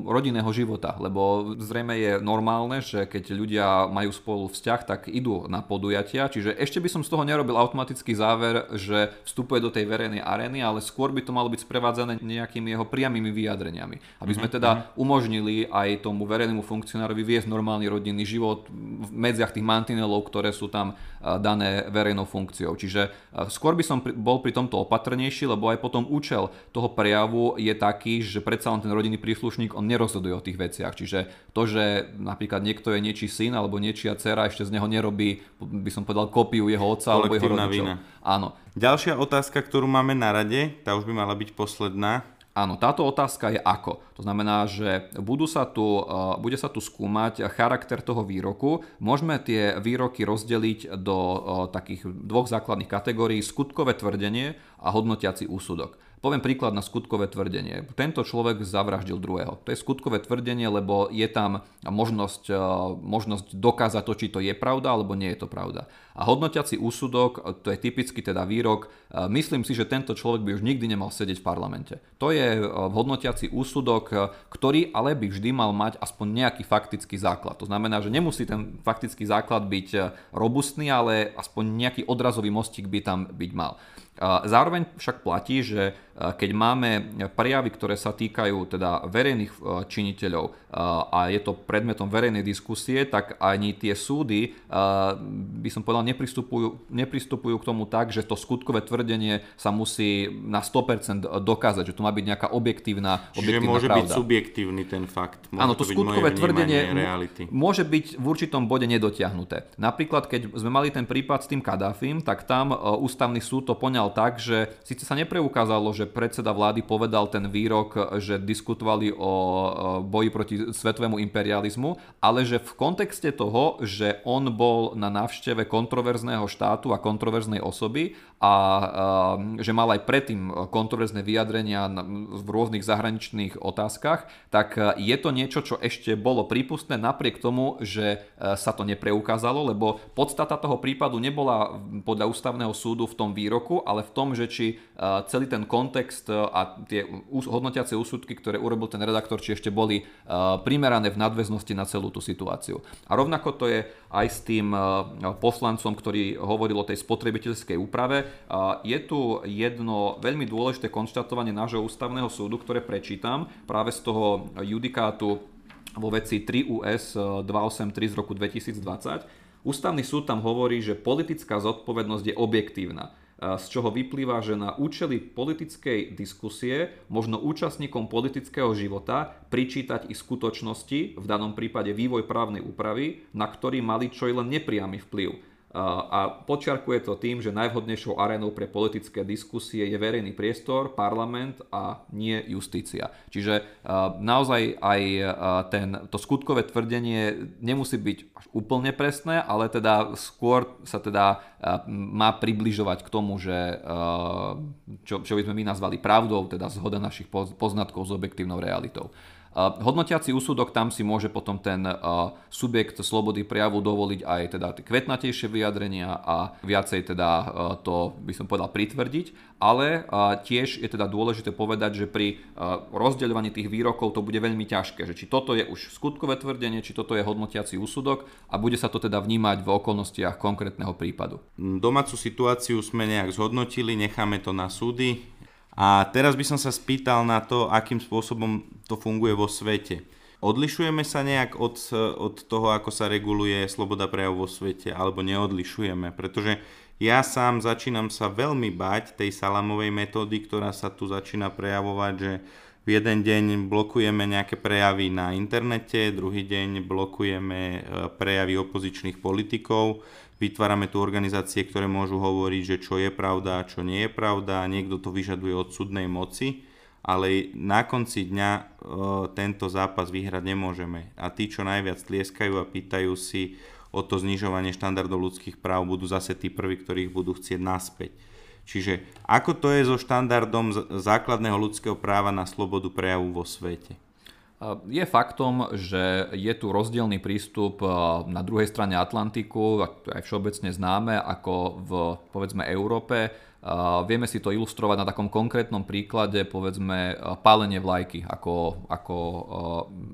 rodinného života, lebo zrejme je normálne, že keď ľudia majú spolu vzťah, tak idú na podujatia, čiže ešte by som z toho nerobil automatický záver, že vstupuje do tej verejnej arény, ale skôr by to malo byť sprevádzané nejakými jeho priamými vyjadreniami. Aby sme mhm, teda mhm. umožnili aj tomu verejnému funkcionárovi viesť normálny rodinný život v medziach tých mantinelov, ktoré sú tam dané verejnou funkciou. Čiže skôr by som bol pri tomto opatrnejší, lebo aj potom účel toho prejavu je taký, že predsa len ten rodinný príslušník, on nerozhoduje o tých veciach. Čiže to, že napríklad niekto je niečí syn alebo niečia dcera, ešte z neho nerobí, by som povedal, kópiu jeho otca alebo jeho rodičov. Vina. Áno. Ďalšia otázka, ktorú máme na rade, tá už by mala byť posledná. Áno, táto otázka je ako. To znamená, že budú sa tu, uh, bude sa tu skúmať charakter toho výroku. Môžeme tie výroky rozdeliť do uh, takých dvoch základných kategórií. Skutkové tvrdenie a hodnotiaci úsudok. Poviem príklad na skutkové tvrdenie. Tento človek zavraždil druhého. To je skutkové tvrdenie, lebo je tam možnosť, e, možnosť dokázať to, či to je pravda, alebo nie je to pravda. A hodnotiaci úsudok, to je typicky teda výrok, e, myslím si, že tento človek by už nikdy nemal sedieť v parlamente. To je e, hodnotiaci úsudok, ktorý ale by vždy mal mať aspoň nejaký faktický základ. To znamená, že nemusí ten faktický základ byť robustný, ale aspoň nejaký odrazový mostík by tam byť mal. Zároveň však platí, že keď máme prejavy, ktoré sa týkajú teda verejných činiteľov a je to predmetom verejnej diskusie, tak ani tie súdy, by som povedal, nepristupujú, nepristupujú k tomu tak, že to skutkové tvrdenie sa musí na 100% dokázať, že tu má byť nejaká objektívna, objektívna Čiže môže pravda. byť subjektívny ten fakt. Môže Áno, to, to skutkové tvrdenie reality. môže byť v určitom bode nedotiahnuté. Napríklad, keď sme mali ten prípad s tým Kadáfim, tak tam ústavný súd to poňal tak, že síce sa nepreukázalo, že predseda vlády povedal ten výrok, že diskutovali o boji proti svetovému imperializmu, ale že v kontexte toho, že on bol na návšteve kontroverzného štátu a kontroverznej osoby a že mal aj predtým kontroverzné vyjadrenia v rôznych zahraničných otázkach, tak je to niečo, čo ešte bolo prípustné napriek tomu, že sa to nepreukázalo, lebo podstata toho prípadu nebola podľa ústavného súdu v tom výroku, ale v tom, že či celý ten kontext a tie hodnotiace úsudky, ktoré urobil ten redaktor, či ešte boli primerané v nadväznosti na celú tú situáciu. A rovnako to je aj s tým poslancom, ktorý hovoril o tej spotrebiteľskej úprave. Je tu jedno veľmi dôležité konštatovanie nášho ústavného súdu, ktoré prečítam práve z toho judikátu vo veci 3 US 283 z roku 2020. Ústavný súd tam hovorí, že politická zodpovednosť je objektívna z čoho vyplýva, že na účely politickej diskusie možno účastníkom politického života pričítať i skutočnosti, v danom prípade vývoj právnej úpravy, na ktorý mali čo i len nepriamy vplyv a počiarkuje to tým, že najvhodnejšou arénou pre politické diskusie je verejný priestor, parlament a nie justícia. Čiže naozaj aj ten, to skutkové tvrdenie nemusí byť až úplne presné, ale teda skôr sa teda má približovať k tomu, že čo, čo by sme my nazvali pravdou, teda zhoda našich poznatkov s objektívnou realitou. Hodnotiaci úsudok tam si môže potom ten subjekt slobody prejavu dovoliť aj teda kvetnatejšie vyjadrenia a viacej teda to by som povedal pritvrdiť, ale tiež je teda dôležité povedať, že pri rozdeľovaní tých výrokov to bude veľmi ťažké, že či toto je už skutkové tvrdenie, či toto je hodnotiaci úsudok a bude sa to teda vnímať v okolnostiach konkrétneho prípadu. Domácu situáciu sme nejak zhodnotili, necháme to na súdy, a teraz by som sa spýtal na to, akým spôsobom to funguje vo svete. Odlišujeme sa nejak od, od toho, ako sa reguluje sloboda prejavu vo svete, alebo neodlišujeme? Pretože ja sám začínam sa veľmi bať tej salamovej metódy, ktorá sa tu začína prejavovať, že v jeden deň blokujeme nejaké prejavy na internete, druhý deň blokujeme e, prejavy opozičných politikov, Vytvárame tu organizácie, ktoré môžu hovoriť, že čo je pravda a čo nie je pravda. Niekto to vyžaduje od súdnej moci, ale na konci dňa e, tento zápas vyhrať nemôžeme. A tí, čo najviac tlieskajú a pýtajú si o to znižovanie štandardov ľudských práv, budú zase tí prví, ktorých budú chcieť naspäť. Čiže ako to je so štandardom základného ľudského práva na slobodu prejavu vo svete? Je faktom, že je tu rozdielný prístup na druhej strane Atlantiku, aj všeobecne známe, ako v povedzme Európe. Vieme si to ilustrovať na takom konkrétnom príklade, povedzme, pálenie vlajky ako, ako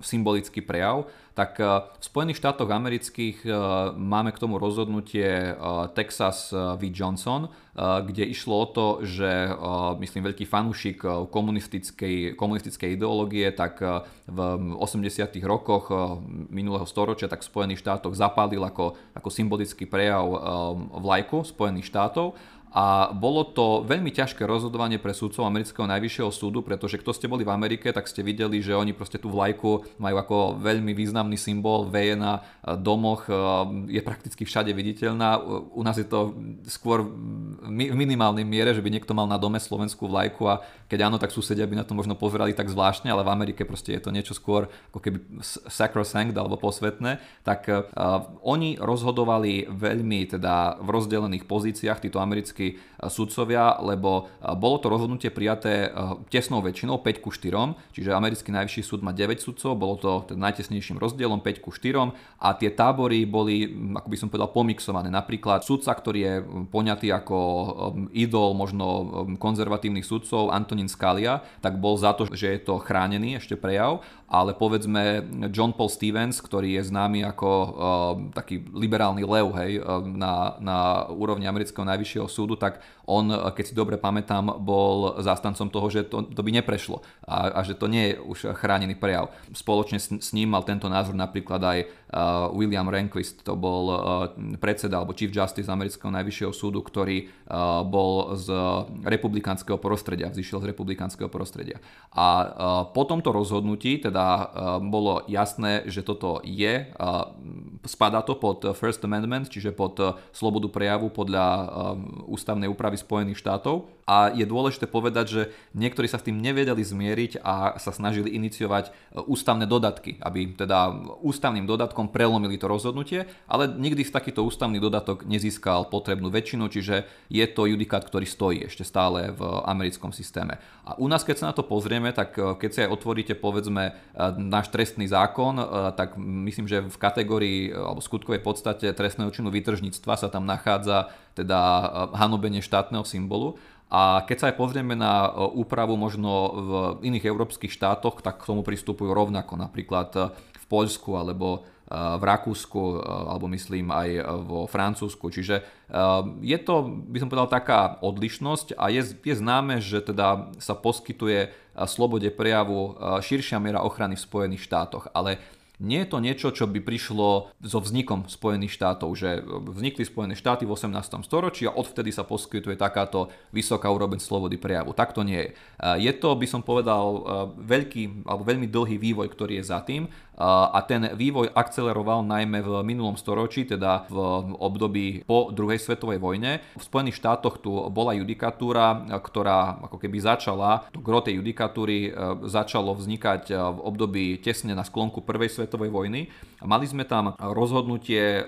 symbolický prejav tak eh, v Spojených štátoch amerických máme k tomu rozhodnutie Texas v Johnson, kde išlo o to, že myslím veľký fanúšik komunistickej, komunistickej ideológie, tak v 80. rokoch minulého storočia tak v Spojených štátoch zapálil ako, ako symbolický prejav vlajku Spojených štátov a bolo to veľmi ťažké rozhodovanie pre súdcov amerického najvyššieho súdu, pretože kto ste boli v Amerike, tak ste videli, že oni proste tú vlajku majú ako veľmi významný symbol, veje na domoch, e, je prakticky všade viditeľná. U nás je to skôr v minimálnej miere, že by niekto mal na dome slovenskú vlajku a keď áno, tak susedia by na to možno pozerali tak zvláštne, ale v Amerike proste je to niečo skôr ako keby sacrosanct alebo posvetné, tak uh, oni rozhodovali veľmi teda v rozdelených pozíciách, títo americkí európsky e, sudcovia, lebo e, bolo to rozhodnutie prijaté e, tesnou väčšinou 5 ku 4, čiže americký najvyšší súd má 9 sudcov, bolo to najtesnejším rozdielom 5 ku 4 a tie tábory boli, ako by som povedal, pomixované. Napríklad sudca, ktorý je poňatý ako idol možno konzervatívnych sudcov, Antonín Scalia, tak bol za to, že je to chránený ešte prejav ale povedzme John Paul Stevens, ktorý je známy ako uh, taký liberálny lev hej, na, na úrovni amerického najvyššieho súdu, tak on, uh, keď si dobre pamätám, bol zástancom toho, že to, to by neprešlo a, a že to nie je už chránený prejav. Spoločne s, s ním mal tento názor napríklad aj William Rehnquist, to bol uh, predseda alebo Chief Justice amerického najvyššieho súdu, ktorý uh, bol z republikánskeho prostredia, vzýšiel z republikánskeho prostredia. A po tomto rozhodnutí, teda bolo jasné, že toto je, spadá to pod First Amendment, čiže pod slobodu prejavu podľa ústavnej úpravy Spojených štátov. A je dôležité povedať, že niektorí sa s tým nevedeli zmieriť a sa snažili iniciovať ústavné dodatky, aby teda ústavným dodatkom prelomili to rozhodnutie, ale nikdy takýto ústavný dodatok nezískal potrebnú väčšinu, čiže je to judikát, ktorý stojí ešte stále v americkom systéme. A u nás, keď sa na to pozrieme, tak e, keď si aj otvoríte povedzme e, náš trestný zákon, e, tak myslím, že v kategórii alebo skutkovej podstate trestného činu vytržníctva sa tam nachádza teda hanobenie štátneho symbolu. A keď sa aj pozrieme na úpravu možno v iných európskych štátoch, tak k tomu pristupujú rovnako. Napríklad v Poľsku alebo v Rakúsku alebo myslím aj vo Francúzsku. Čiže je to, by som povedal, taká odlišnosť a je, je známe, že teda sa poskytuje slobode prejavu širšia miera ochrany v Spojených štátoch. Ale nie je to niečo, čo by prišlo so vznikom Spojených štátov, že vznikli Spojené štáty v 18. storočí a odvtedy sa poskytuje takáto vysoká úroveň slobody prejavu. Tak to nie je. Je to, by som povedal, veľký alebo veľmi dlhý vývoj, ktorý je za tým a ten vývoj akceleroval najmä v minulom storočí, teda v období po druhej svetovej vojne. V Spojených štátoch tu bola judikatúra, ktorá ako keby začala, to gro tej judikatúry e, začalo vznikať e, v období tesne na sklonku prvej svetovej vojny. Mali sme tam rozhodnutie e,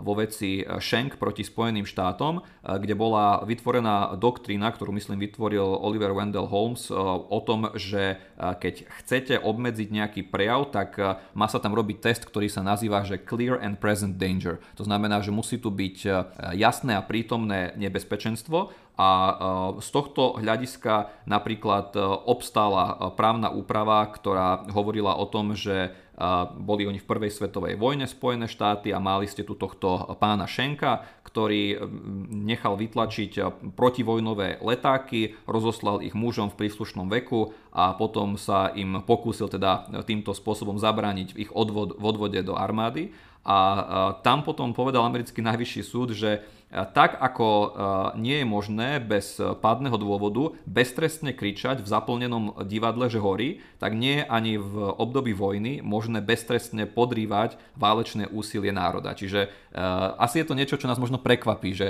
vo veci Schenk proti Spojeným štátom, kde bola vytvorená doktrína, ktorú myslím vytvoril Oliver Wendell Holmes o tom, že keď chcete obmedziť nejaký prejav, tak má sa tam robiť test, ktorý sa nazýva, že Clear and Present Danger. To znamená, že musí tu byť e, jasné a prítomné nebezpečenstvo a e, z tohto hľadiska napríklad e, obstála právna úprava, ktorá hovorila o tom, že boli oni v prvej svetovej vojne Spojené štáty a mali ste tu tohto pána Šenka, ktorý nechal vytlačiť protivojnové letáky, rozoslal ich mužom v príslušnom veku a potom sa im pokúsil teda týmto spôsobom zabrániť v ich odvod, v odvode do armády. A tam potom povedal americký najvyšší súd, že tak ako e, nie je možné bez pádneho dôvodu beztrestne kričať v zaplnenom divadle, že horí, tak nie je ani v období vojny možné beztrestne podrývať válečné úsilie národa. Čiže asi je to niečo, čo nás možno prekvapí, že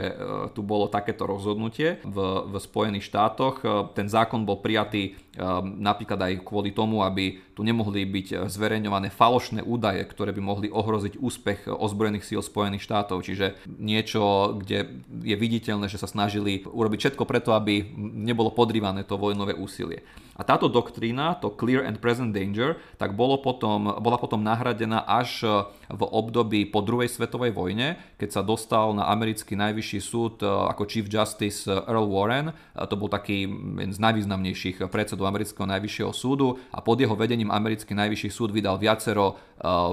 tu bolo takéto rozhodnutie v, v Spojených štátoch. Ten zákon bol prijatý napríklad aj kvôli tomu, aby tu nemohli byť zverejňované falošné údaje, ktoré by mohli ohroziť úspech ozbrojených síl Spojených štátov. Čiže niečo, kde je viditeľné, že sa snažili urobiť všetko preto, aby nebolo podrývané to vojnové úsilie. A táto doktrína, to clear and present danger, tak bolo potom, bola potom nahradená až v období po druhej svetovej vojne, keď sa dostal na americký najvyšší súd ako Chief Justice Earl Warren. To bol taký jeden z najvýznamnejších predsedov amerického najvyššieho súdu a pod jeho vedením americký najvyšší súd vydal viacero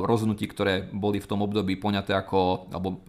rozhodnutí, ktoré boli v tom období poňaté ako, alebo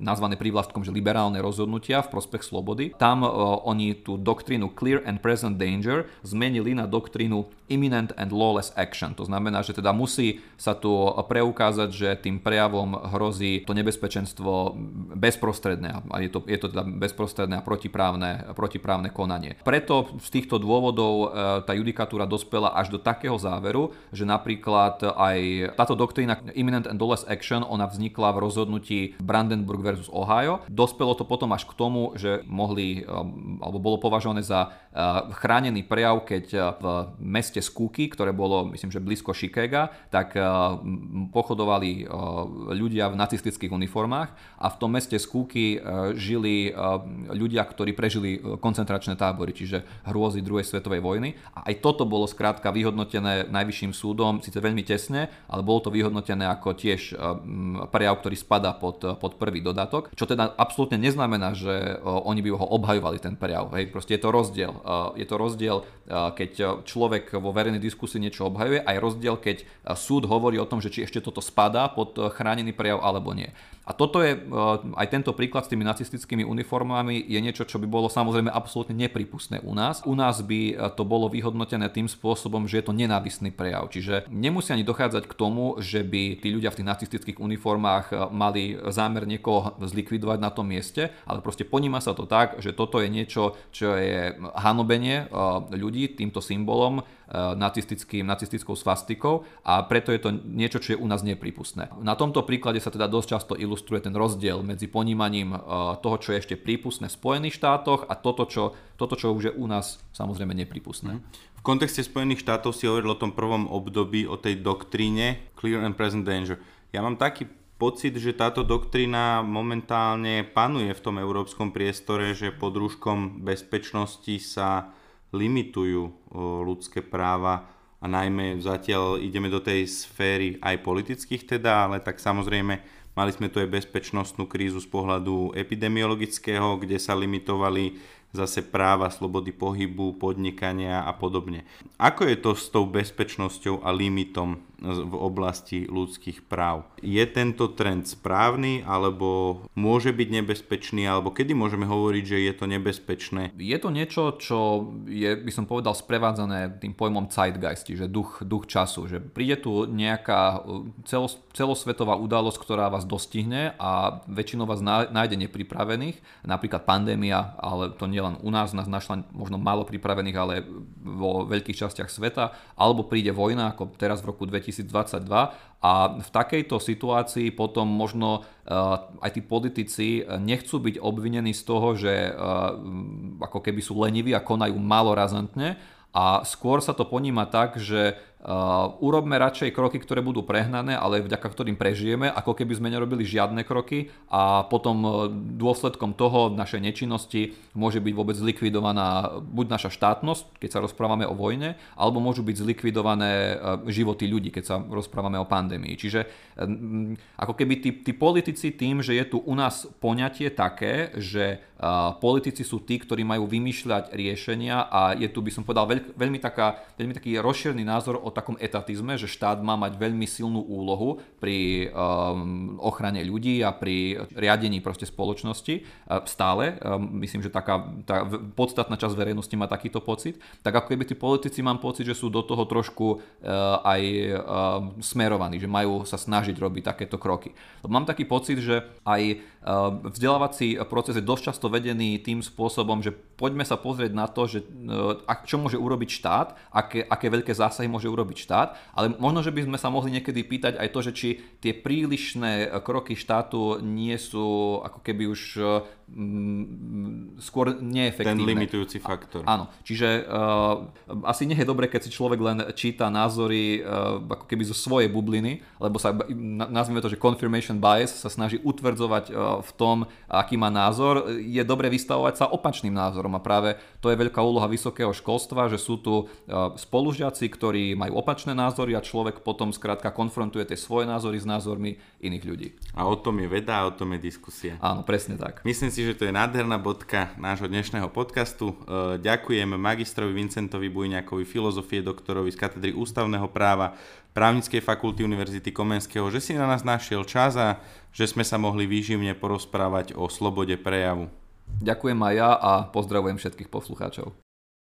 nazvané prívlastkom, že liberálne rozhodnutia v prospech slobody. Tam e, oni tú doktrínu clear and present danger zmenili na doktrínu imminent and lawless action. To znamená, že teda musí sa tu preukázať, že tým prejavom hrozí to nebezpečenstvo bezprostredné a je to, je to teda bezprostredné a protiprávne, protiprávne konanie. Preto z týchto dôvodov tá judikatúra dospela až do takého záveru, že napríklad aj táto doktrína imminent and lawless action, ona vznikla v rozhodnutí Brandenburg versus Ohio. Dospelo to potom až k tomu, že mohli, e, alebo bolo považované za e, chránený prejav, keď v meste Skúky, ktoré bolo, myslím, že blízko Chicaga, tak eh, pochodovali ľudia v nacistických uniformách a v tom meste Skúky žili ľudia, ktorí prežili koncentračné tábory, čiže hrôzy druhej svetovej vojny. A aj toto bolo skrátka vyhodnotené najvyšším súdom, síce veľmi tesne, ale bolo to vyhodnotené ako tiež prejav, ktorý spada pod, pod prvý dodatok, čo teda absolútne neznamená, že oni by ho obhajovali ten prejav. Hej, proste je to rozdiel. Je to rozdiel, keď človek vo verejnej diskusii niečo obhajuje, aj rozdiel, keď súd hovorí o tom, že či ešte toto spadá pod chránený prejav alebo nie. A toto je, aj tento príklad s tými nacistickými uniformami je niečo, čo by bolo samozrejme absolútne nepripustné u nás. U nás by to bolo vyhodnotené tým spôsobom, že je to nenávisný prejav. Čiže nemusí ani dochádzať k tomu, že by tí ľudia v tých nacistických uniformách mali zámer niekoho zlikvidovať na tom mieste, ale proste poníma sa to tak, že toto je niečo, čo je hanobenie ľudí týmto symbolom nacistickým, nacistickou svastikou a preto je to niečo, čo je u nás nepripustné. Na tomto príklade sa teda dosť často ilustruje ten rozdiel medzi ponímaním e, toho, čo je ešte prípustné v Spojených štátoch a toto, čo, toto, čo už je u nás samozrejme nepripustné. V kontexte Spojených štátov si hovoril o tom prvom období, o tej doktríne Clear and Present Danger. Ja mám taký pocit, že táto doktrína momentálne panuje v tom európskom priestore, že pod rúškom bezpečnosti sa limitujú ľudské práva a najmä zatiaľ ideme do tej sféry aj politických teda, ale tak samozrejme mali sme tu aj bezpečnostnú krízu z pohľadu epidemiologického, kde sa limitovali zase práva, slobody pohybu, podnikania a podobne. Ako je to s tou bezpečnosťou a limitom v oblasti ľudských práv? Je tento trend správny, alebo môže byť nebezpečný, alebo kedy môžeme hovoriť, že je to nebezpečné? Je to niečo, čo je, by som povedal, sprevádzané tým pojmom zeitgeist, že duch, duch času, že príde tu nejaká celos, celosvetová udalosť, ktorá vás dostihne a väčšinou vás nájde nepripravených, napríklad pandémia, ale to nie u nás, nás našla možno málo pripravených, ale vo veľkých častiach sveta, alebo príde vojna, ako teraz v roku 2022 a v takejto situácii potom možno uh, aj tí politici nechcú byť obvinení z toho, že uh, ako keby sú leniví a konajú malo razantne a skôr sa to poníma tak, že Uh, urobme radšej kroky, ktoré budú prehnané, ale vďaka ktorým prežijeme, ako keby sme nerobili žiadne kroky a potom uh, dôsledkom toho našej nečinnosti môže byť vôbec zlikvidovaná buď naša štátnosť, keď sa rozprávame o vojne, alebo môžu byť zlikvidované uh, životy ľudí, keď sa rozprávame o pandémii. Čiže um, ako keby tí, tí politici tým, že je tu u nás poňatie také, že uh, politici sú tí, ktorí majú vymýšľať riešenia a je tu, by som povedal, veľ, veľmi, taká, veľmi taký rozšírený názor o takom etatizme, že štát má mať veľmi silnú úlohu pri um, ochrane ľudí a pri riadení proste spoločnosti uh, stále. Um, myslím, že taká tá podstatná časť verejnosti má takýto pocit. Tak ako keby tí politici mám pocit, že sú do toho trošku uh, aj uh, smerovaní, že majú sa snažiť robiť takéto kroky. Mám taký pocit, že aj uh, vzdelávací proces je dosť často vedený tým spôsobom, že poďme sa pozrieť na to, že uh, čo môže urobiť štát, aké, aké veľké zásahy môže urobiť štát, ale možno, že by sme sa mohli niekedy pýtať aj to, že či tie prílišné kroky štátu nie sú ako keby už mm, skôr neefektívne. Ten limitujúci faktor. Áno, čiže uh, asi nie je dobre, keď si človek len číta názory uh, ako keby zo svojej bubliny, lebo sa, nazvime to, že confirmation bias sa snaží utvrdzovať uh, v tom, aký má názor. Je dobre vystavovať sa opačným názorom a práve to je veľká úloha vysokého školstva, že sú tu spolužiaci, ktorí majú majú opačné názory a človek potom skrátka konfrontuje tie svoje názory s názormi iných ľudí. A o tom je veda a o tom je diskusia. Áno, presne tak. Myslím si, že to je nádherná bodka nášho dnešného podcastu. E, ďakujem magistrovi Vincentovi Bujňakovi, filozofie doktorovi z katedry ústavného práva právnickej fakulty Univerzity Komenského, že si na nás našiel čas a že sme sa mohli výživne porozprávať o slobode prejavu. Ďakujem aj ja a pozdravujem všetkých poslucháčov.